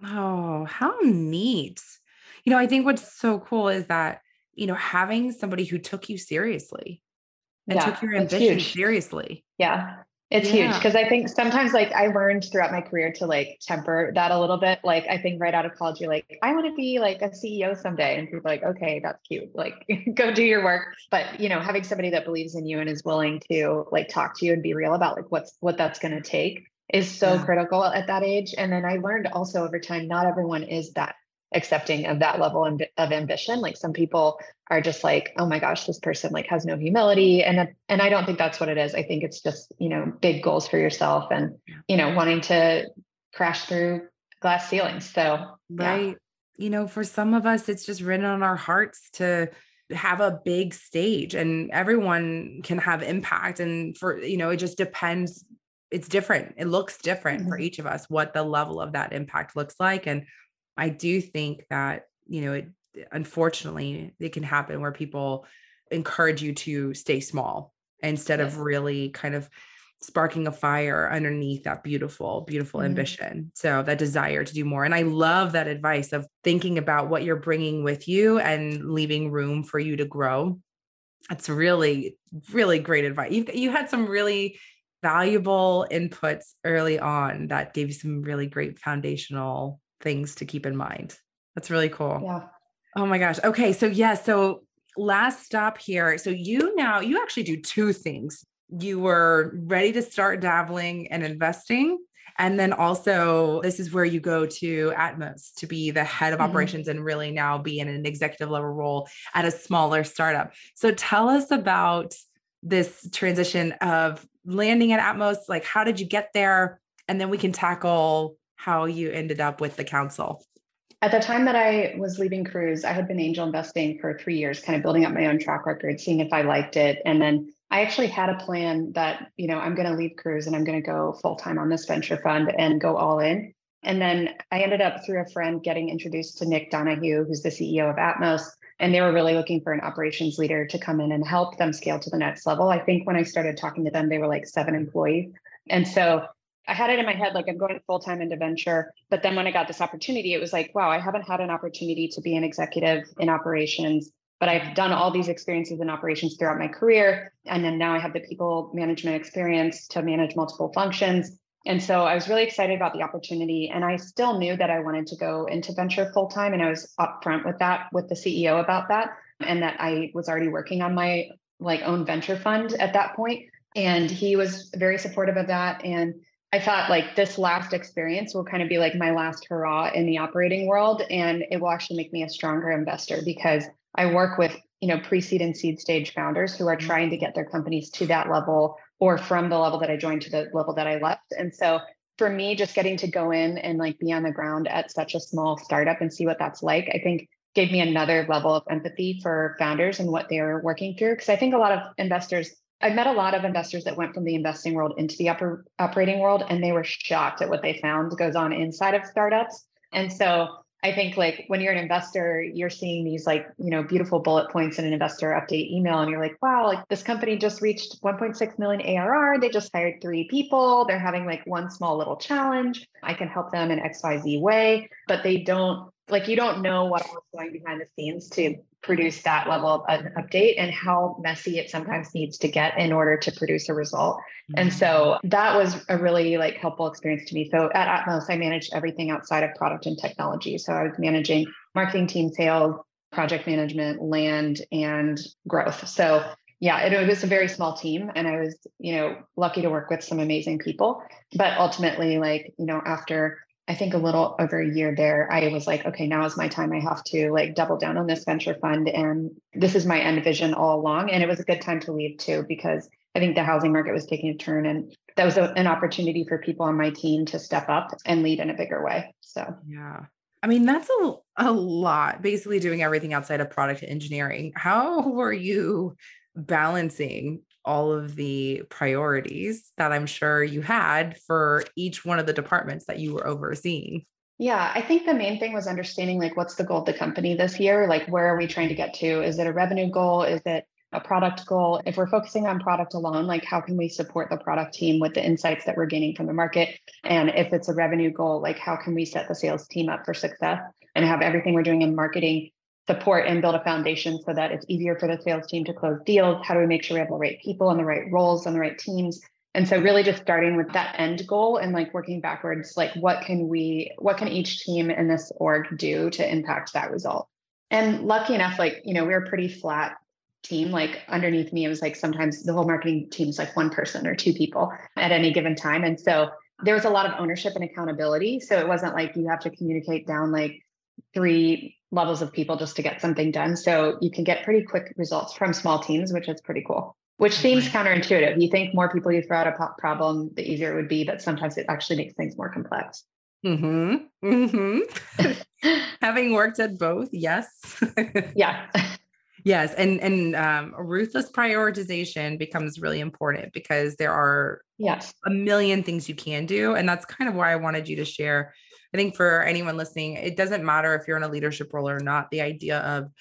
Oh, how neat. You know, I think what's so cool is that, you know, having somebody who took you seriously and yeah, took your ambition seriously. Yeah. It's yeah. huge because I think sometimes like I learned throughout my career to like temper that a little bit. Like I think right out of college, you're like, I want to be like a CEO someday. And people are like, okay, that's cute. Like go do your work. But you know, having somebody that believes in you and is willing to like talk to you and be real about like what's what that's gonna take is so yeah. critical at that age. And then I learned also over time, not everyone is that accepting of that level of ambition. Like some people are just like oh my gosh this person like has no humility. And and i don't think that's what it is. I think it's just you know big goals for yourself and you know wanting to crash through glass ceilings. So right. Yeah. you know for some of us it's just written on our hearts to have a big stage and everyone can have impact. And for you know it just depends. It's different. It looks different mm-hmm. for each of us what the level of that impact looks like and I do think that, you know, it unfortunately it can happen where people encourage you to stay small instead of really kind of sparking a fire underneath that beautiful beautiful mm-hmm. ambition. So that desire to do more. And i love that advice of thinking about what you're bringing with you and leaving room for you to grow. That's really really great advice. You you had some really valuable inputs early on that gave you some really great foundational things to keep in mind. That's really cool. Yeah. Oh my gosh. Okay. So, yeah. So, last stop here. So, you now, you actually do two things. You were ready to start dabbling and investing. And then also, this is where you go to Atmos to be the head of mm-hmm. operations and really now be in an executive level role at a smaller startup. So, tell us about this transition of landing at Atmos. Like, how did you get there? And then we can tackle how you ended up with the council. At the time that I was leaving Cruise, I had been angel investing for three years, kind of building up my own track record, seeing if I liked it. And then I actually had a plan that, you know, I'm going to leave Cruise and I'm going to go full time on this venture fund and go all in. And then I ended up through a friend getting introduced to Nick Donahue, who's the CEO of Atmos. And they were really looking for an operations leader to come in and help them scale to the next level. I think when I started talking to them, they were like seven employees. And so I had it in my head like I'm going full time into venture. But then when I got this opportunity, it was like, wow, I haven't had an opportunity to be an executive in operations, but I've done all these experiences in operations throughout my career. And then now I have the people management experience to manage multiple functions. And so I was really excited about the opportunity. And I still knew that I wanted to go into venture full time. And I was upfront with that with the CEO about that. And that I was already working on my like own venture fund at that. And he was very supportive of that. And I thought like this last experience will kind of be like my last hurrah in the operating world. And it will actually make me a stronger investor because I work with, you know, pre-seed and seed stage founders who are mm-hmm. trying to get their companies to that level or from the level that I joined to the level that I left. And so for me, just getting to go in and like be on the ground at such a small startup and see what that's like, I think gave me another level of empathy for founders and what they're working through. Because I think a lot of investors, I've met a lot of investors that went from the investing world into the upper operating world, and they were shocked at what they found goes on inside of startups. And so I think like when you're an investor, you're seeing these like, you know, beautiful bullet points in an investor update email, and you're like, wow, like this company just reached 1.6 million ARR. They just hired three people. They're having like one small little challenge. I can help them in XYZ way, but they don't like you don't know what going behind the scenes to produce that level of an update and how messy it sometimes needs to get in order to produce a result. Mm-hmm. And so that was a really like helpful experience to me. So at Atmos, I managed everything outside of product and technology. So I was managing marketing team sales, project management, land, and growth. So yeah, it, it was a very small team and I was, you know, lucky to work with some amazing people. But ultimately, like, you know, after I think a little over a year there, I was like, okay, now is my time. I have to like double down on this venture fund. And this is my end vision all along. And it was a good time to leave too, because I think the housing market was taking a turn and that was a, an opportunity for people on my team to step up and lead in a bigger way. So, yeah. I mean, that's a, a lot, basically doing everything outside of product engineering. How were you balancing all of the priorities that I'm sure you had for each one of the departments that you were overseeing. Yeah, I think the main thing was understanding like what's the goal of the company this year? Like where are we trying to get to? Is it a revenue goal? Is it a product goal? If we're focusing on product alone, like how can we support the product team with the insights that we're gaining from the market? And if it's a revenue goal, like how can we set the sales team up for success and have everything we're doing in marketing support and build a foundation so that it's easier for the sales team to close deals? How do we make sure we have the right people and the right roles and the right teams? And so really just starting with that end goal and like working backwards, like what can we, what can each team in this org do to impact that result? And lucky enough, like, you know, we were a pretty flat team. Like underneath me, it was like sometimes the whole marketing team is like one person or two people at any given time. And so there was a lot of ownership and accountability. So it wasn't like you have to communicate down like three levels of people just to get something done. So you can get pretty quick results from small teams, which is pretty cool. Which seems counterintuitive. You think more people you throw out a problem, the easier it would be, but sometimes it actually makes things more complex. Hmm. Hmm. Having worked at both, yes. yeah. Yes, and and um, ruthless prioritization becomes really important because there are yes a million things you can do, and that's kind of why I wanted you to share I think for anyone listening, it doesn't matter if you're in a leadership role or not, the idea of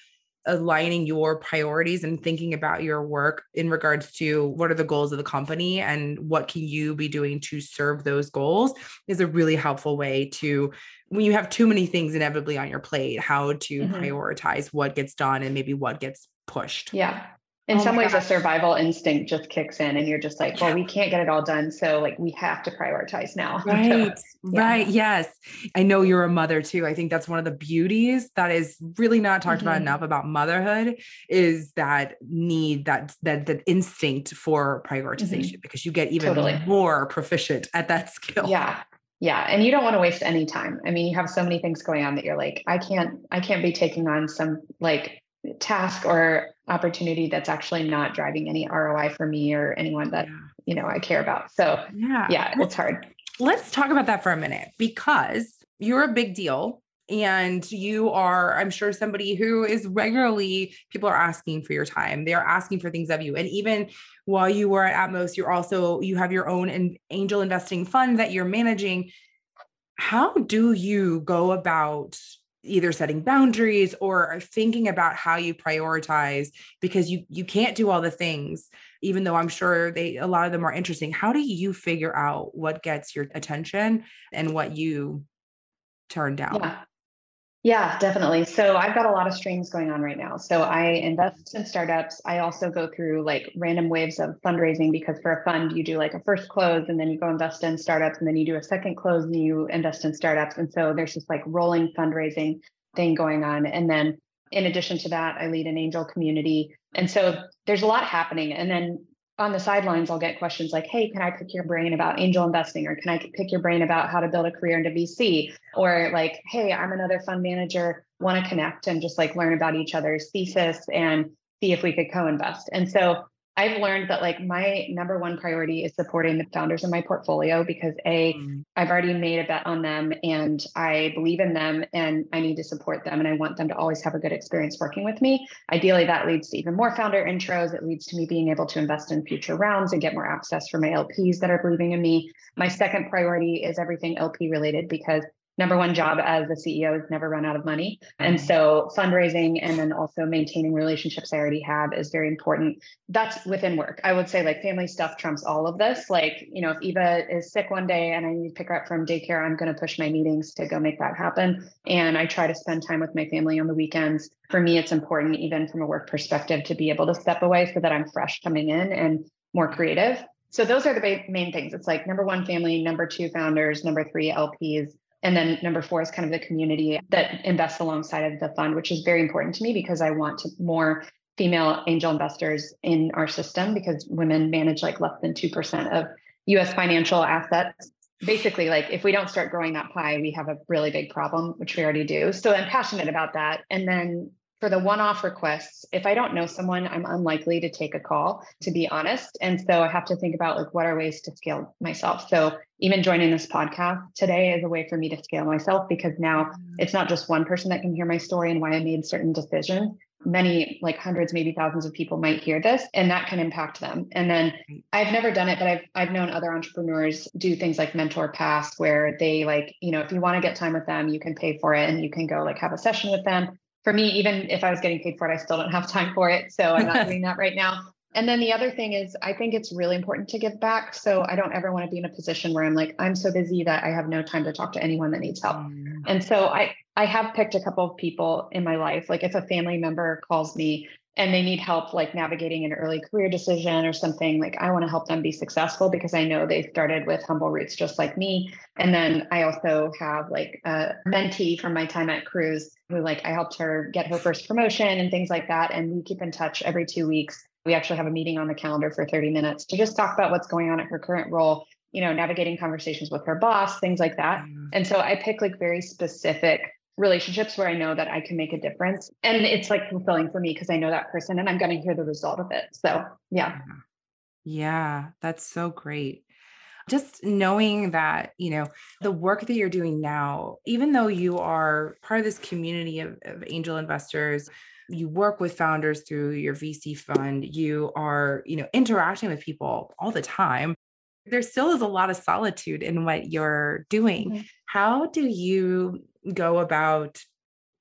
aligning your priorities and thinking about your work in regards to what are the goals of the company and what can you be doing to serve those goals is a really helpful way to when you have too many things inevitably on your plate how to mm-hmm. prioritize what gets done and maybe what gets pushed yeah in oh some ways gosh. a survival instinct just kicks in and you're just like well we can't get it all done so like we have to prioritize now right yeah. right yes i know you're a mother too i think that's one of the beauties that is really not talked mm-hmm. about enough about motherhood is that need that that that instinct for prioritization mm-hmm. because you get even totally. more proficient at that skill yeah yeah and you don't want to waste any time i mean you have so many things going on that you're like i can't i can't be taking on some like task or opportunity that's actually not driving any ROI for me or anyone that you know I care about. So yeah, yeah, it's hard. Let's talk about that for a minute because you're a big deal and you are i'm sure somebody who is regularly people are asking for your time. They're asking for things of you. And even while you were at atmos you're also you have your own an angel investing fund that you're managing. How do you go about either setting boundaries or thinking about how you prioritize because you you can't do all the things even though i'm sure they a lot of them are interesting. How do you figure out what gets your attention and what you turn down? Yeah yeah, definitely. So I've got a lot of streams going on right now. So I invest in startups. I also go through like random waves of fundraising because for a fund, you do like a first close and then you go invest in startups and then you do a second close and you invest in startups. And so there's just like rolling fundraising thing going on. And then in addition to that, I lead an angel community. And so there's a lot happening. And then on the sidelines, I'll get questions like, hey, can I pick your brain about angel investing? Or can I pick your brain about how to build a career into VC? Or like, hey, I'm another fund manager, want to connect and just like learn about each other's thesis and see if we could co invest. And so I've learned that like my number one priority is supporting the founders in my portfolio because A, mm. I've already made a bet on them and I believe in them and I need to support them and I want them to always have a good experience working with me. Ideally, that leads to even more founder intros. It leads to me being able to invest in future rounds and get more access for my LPs that are believing in me. My second priority is everything LP related because number one job as a CEO is never run out of money. And mm-hmm. so fundraising and then also maintaining relationships I already have is very important. That's within work. I would say like family stuff trumps all of this. Like, you know, if Eva is sick one day and I need to pick her up from daycare, I'm going to push my meetings to go make that happen. And I try to spend time with my family on the weekends. For me, it's important, even from a work perspective, to be able to step away so that I'm fresh coming in and more creative. So those are the main things. It's like number one, family, number two, founders, number three, LPs, and then number four is kind of the community that invests alongside of the fund, which is very important to me because I want to more female angel investors in our system because women manage like less than 2% of US financial assets. Basically, like if we don't start growing that pie, we have a really big problem, which we already do. So I'm passionate about that. And then for the one-off requests if i don't know someone i'm unlikely to take a call to be honest. And so i have to think about like what are ways to scale myself. So even joining this podcast today is a way for me to scale myself because now mm. it's not just one person that can hear my story and why i made certain decisions. Many like hundreds maybe thousands of people might hear this and that can impact them. And then i've never done it but i've i've known other entrepreneurs do things like mentor pass where they like you know if you want to get time with them you can pay for it and you can go like have a session with them for me, even if I was getting paid for it, I still don't have time for it. So I'm not doing that right now. And then the other thing is, I think it's really important to give back. So I don't ever want to be in a position where I'm like, I'm so busy that I have no time to talk to anyone that needs help. Mm. And so I, I have picked a couple of people in my life. Like if a family member calls me and they need help like navigating an early career decision or something like i want to help them be successful because i know they started with humble roots just like me. And then i also have like a mentee from my time at cruise who like i helped her get her first promotion and things like that and we keep in touch every two weeks. We actually have a meeting on the calendar for 30 minutes to just talk about what's going on at her current role you know navigating conversations with her boss things like that. Mm. and so i pick like very specific relationships where I know that I can make a difference. And it's like fulfilling for me because I know that person and I'm going to hear the result of it. So, yeah. Yeah, that's so great. Just knowing that, you know, the work that you're doing now, even though you are part of this community of, of angel investors, you work with founders through your VC fund, you are, you know, interacting with people all the time there still is a lot of solitude in what you're doing. Mm-hmm. How do you go about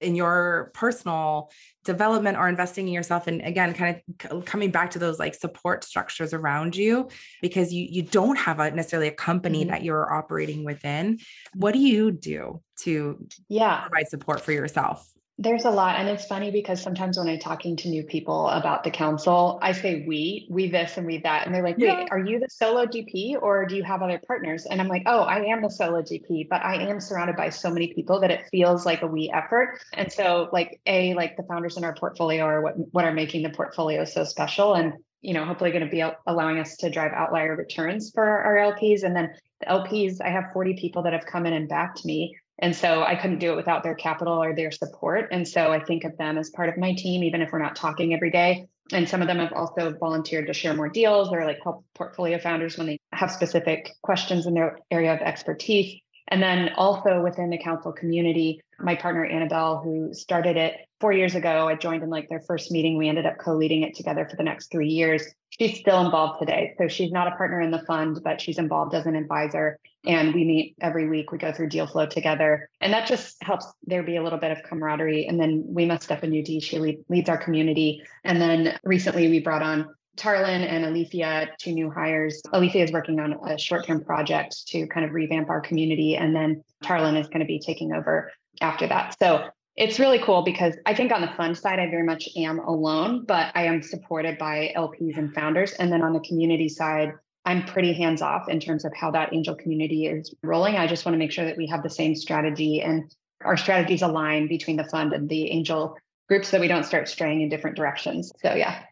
in your personal development or investing in yourself and again kind of coming back to those like support structures around you because you you don't have a necessarily a company mm-hmm. that you're operating within what do you do to yeah provide support for yourself there's a lot. And it's funny because sometimes when I'm talking to new people about the council, I say we, we this and we that. And they're like, wait, are you the solo GP or do you have other partners? And I'm like, oh, I am the solo GP, but I am surrounded by so many people that it feels like a we effort. And so like A, like the founders in our portfolio are what, what are making the portfolio so special. And you know, hopefully going to be allowing us to drive outlier returns for our LPs. And then the LPs, I have 40 people that have come in and backed me and so I couldn't do it without their capital or their support. And so I think of them as part of my team, even if we're not talking every day. And some of them have also volunteered to share more deals or like help portfolio founders when they have specific questions in their area of expertise. And then also within the council community, my partner Annabelle, who started it four years ago, I joined in like their first meeting. We ended up co-leading it together for the next three years. She's still involved today. So she's not a partner in the fund, but she's involved as an advisor. And we meet every week. We go through deal flow together. And that just helps there be a little bit of camaraderie. And then we must step a D. She lead, leads our community. And then recently we brought on Tarlin and Alethea, two new hires. Alethea is working on a short term project to kind of revamp our community. And then Tarlin is going to be taking over after that. So it's really cool because I think on the fund side, I very much am alone, but I am supported by LPs and founders. And then on the community side, I'm pretty hands off in terms of how that angel community is rolling. I just want to make sure that we have the same strategy and our strategies align between the fund and the angel groups so that we don't start straying in different directions. So, yeah.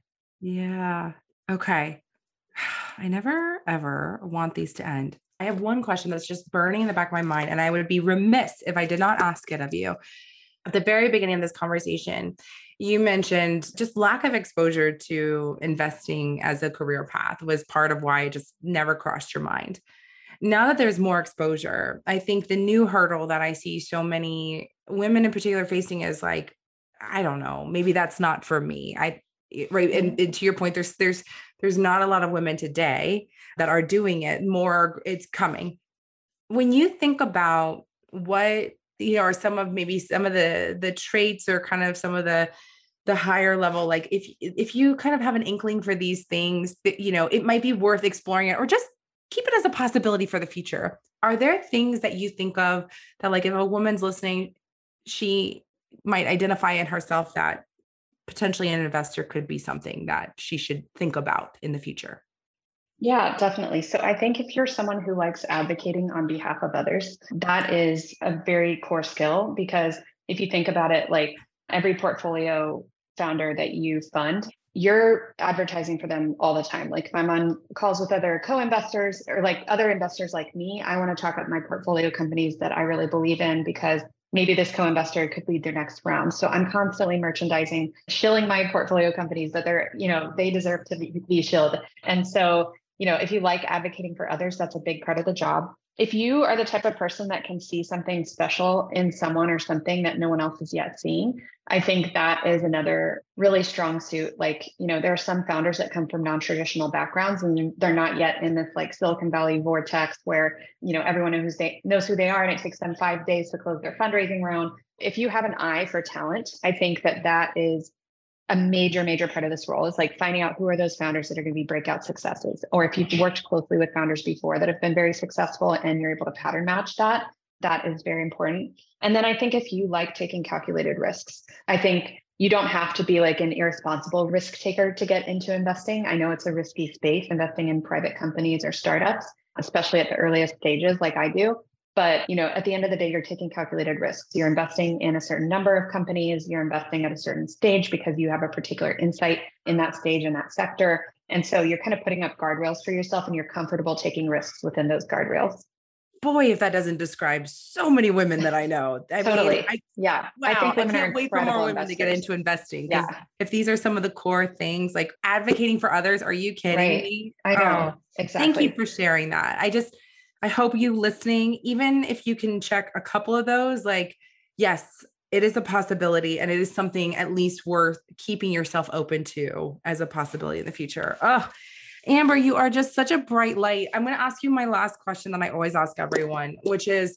Yeah. Okay. I never ever want these to end. I have one question that's just burning in the back of my mind, and I would be remiss if I did not ask it of you. at the very beginning of this conversation, you mentioned just lack of exposure to investing as a career path was part of why it just never crossed your mind. Now that there's more exposure, I think the new hurdle that I see so many women in particular facing is like, I don't know, maybe that's not for me. I right and, mm-hmm. and to your point there's there's there's not a lot of women today that are doing it more it's coming when you think about what you know are some of maybe some of the the traits or kind of some of the the higher level like if if you kind of have an inkling for these things that you know it might be worth exploring it or just keep it as a possibility for the future are there things that you think of that like if a woman's listening she might identify in herself that potentially an investor could be something that she should think about in the future yeah, definitely. So I think if you're someone who likes advocating on behalf of others, that is a very core skill because if you think about it, like every portfolio founder that you fund, you're advertising for them all the time. Like if I'm on calls with other co-investors or like other investors like me, I want to talk about my portfolio companies that I really believe in because maybe this co-investor could lead their next round. So I'm constantly merchandising, shilling my portfolio companies that they're, you know, they deserve to be, be shilled. And so you know, if you like advocating for others, that's a big part of the job. If you are the type of person that can see something special in someone or something that no one else is yet seeing, I think that is another really strong suit. Like, you know, there are some founders that come from non-traditional backgrounds and they're not yet in this like Silicon Valley vortex where, you know, everyone knows they knows who they are and it takes them five days to close their fundraising round. If you have an eye for talent, I think that that is a major, major part of this role is like finding out who are those founders that are going to be breakout successes. Or if you've worked closely with founders before that have been very successful and you're able to pattern match that, that is very important. And then I think if you like taking calculated risks, I think you don't have to be like an irresponsible risk taker to get into investing. I know it's a risky space, investing in private companies or startups, especially at the earliest stages, like I do. But you know, at the end of the day, you're taking calculated risks. You're investing in a certain number of companies. You're investing at a certain stage because you have a particular insight in that stage in that sector. And so you're kind of putting up guardrails for yourself, and you're comfortable taking risks within those guardrails. Boy, if that doesn't describe so many women that I know. I totally. Mean, I, yeah. Wow. I, think I can't wait for more women to get into investing. Yeah. If these are some of the core things, like advocating for others, are you kidding right. me? I know. Oh, exactly. Thank you for sharing that. I just, I hope you listening, even if you can check a couple of those, like, yes, it is a possibility and it is something at least worth keeping yourself open to as a possibility in the future. Oh, Amber, you are just such a bright light. I'm going to ask you my last question that I always ask everyone, which is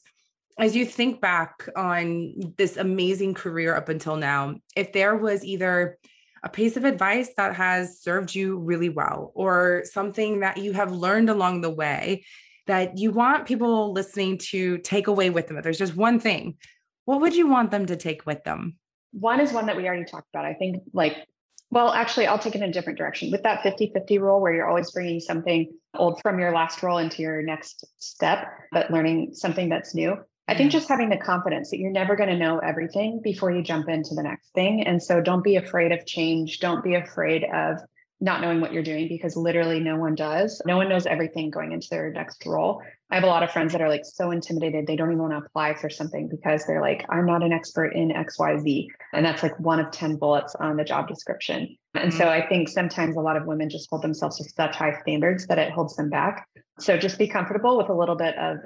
as you think back on this amazing career up until now, if there was either a piece of advice that has served you really well or something that you have learned along the way that you want people listening to take away with them? If there's just one thing, what would you want them to take with them? One is one that we already talked about. I think, like, well, actually, I'll take it in a different direction. With that 50 50 rule, where you're always bringing something old from your last role into your next step, but learning something that's new. I think just having the confidence that you're never going to know everything before you jump into the next thing. And so don't be afraid of change. Don't be afraid of not knowing what you're doing because literally no one does. No one knows everything going into their next role. I have a lot of friends that are like so intimidated they don't even want to apply for something because they're like, I'm not an expert in XYZ. And that's like one of 10 bullets on the job description. And mm-hmm. so I think sometimes a lot of women just hold themselves to such high standards that it holds them back. So just be comfortable with a little bit of,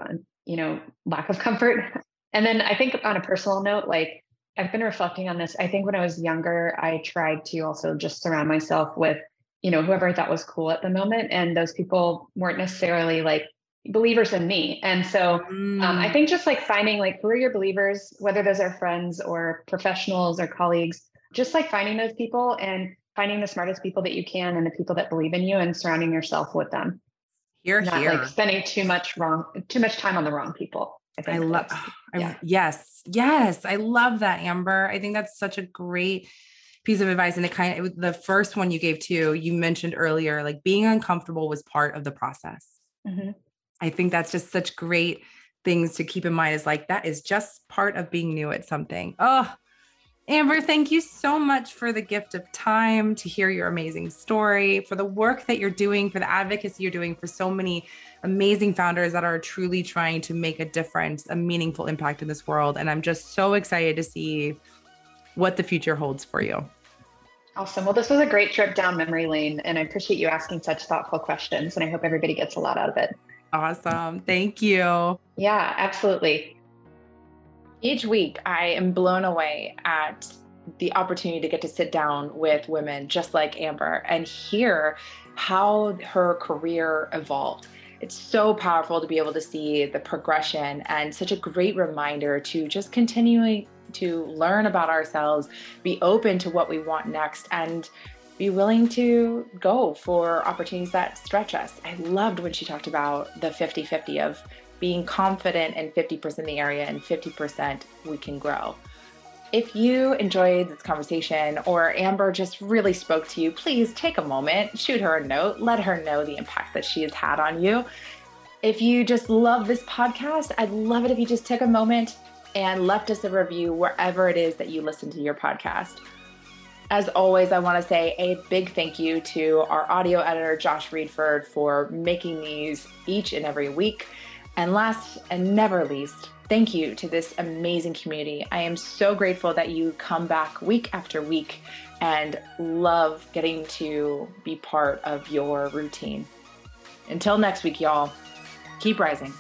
you know, lack of comfort. And then I think on a personal note, like I've been reflecting on this. I think when I was younger, I tried to also just surround myself with you know, whoever I thought was cool at the moment. And those people weren't necessarily like believers in me. And so mm. um, I mm. think just like finding like who are your believers, whether those are friends or professionals or colleagues, just like finding those people and finding the smartest people that you can and the people that believe in you and surrounding yourself with them. You're Not here. like spending too much wrong, too much time on the wrong people. I, I love, yeah. yes, yes. I love that, Amber. I think that's such a great piece of advice and it kind of the first one you gave too you mentioned earlier like being uncomfortable was part of the process mm-hmm. i think that's just such great things to keep in mind is like that is just part of being new at something oh Amber, thank you so much for the gift of time to hear your amazing story, for the work that you're doing, for the advocacy you're doing for so many amazing founders that are truly trying to make a difference, a meaningful impact in this world. And I'm just so excited to see what the future holds for you. Awesome. Well, this was a great trip down memory lane, and I appreciate you asking such thoughtful questions. And I hope everybody gets a lot out of it. Awesome. Thank you. Yeah, absolutely. Each week, I am blown away at the opportunity to get to sit down with women just like Amber and hear how her career evolved. It's so powerful to be able to see the progression and such a great reminder to just continuing to learn about ourselves, be open to what we want next, and be willing to go for opportunities that stretch us. I loved when she talked about the 50 50 of being confident in 50% in the area and 50% we can grow. If you enjoyed this conversation or Amber just really spoke to you, please take a moment, shoot her a note, let her know the impact that she has had on you. If you just love this podcast, I'd love it if you just took a moment and left us a review wherever it is that you listen to your podcast. As always, I want to say a big thank you to our audio editor, Josh Reedford, for making these each and every week. And last and never least, thank you to this amazing community. I am so grateful that you come back week after week and love getting to be part of your routine. Until next week, y'all, keep rising.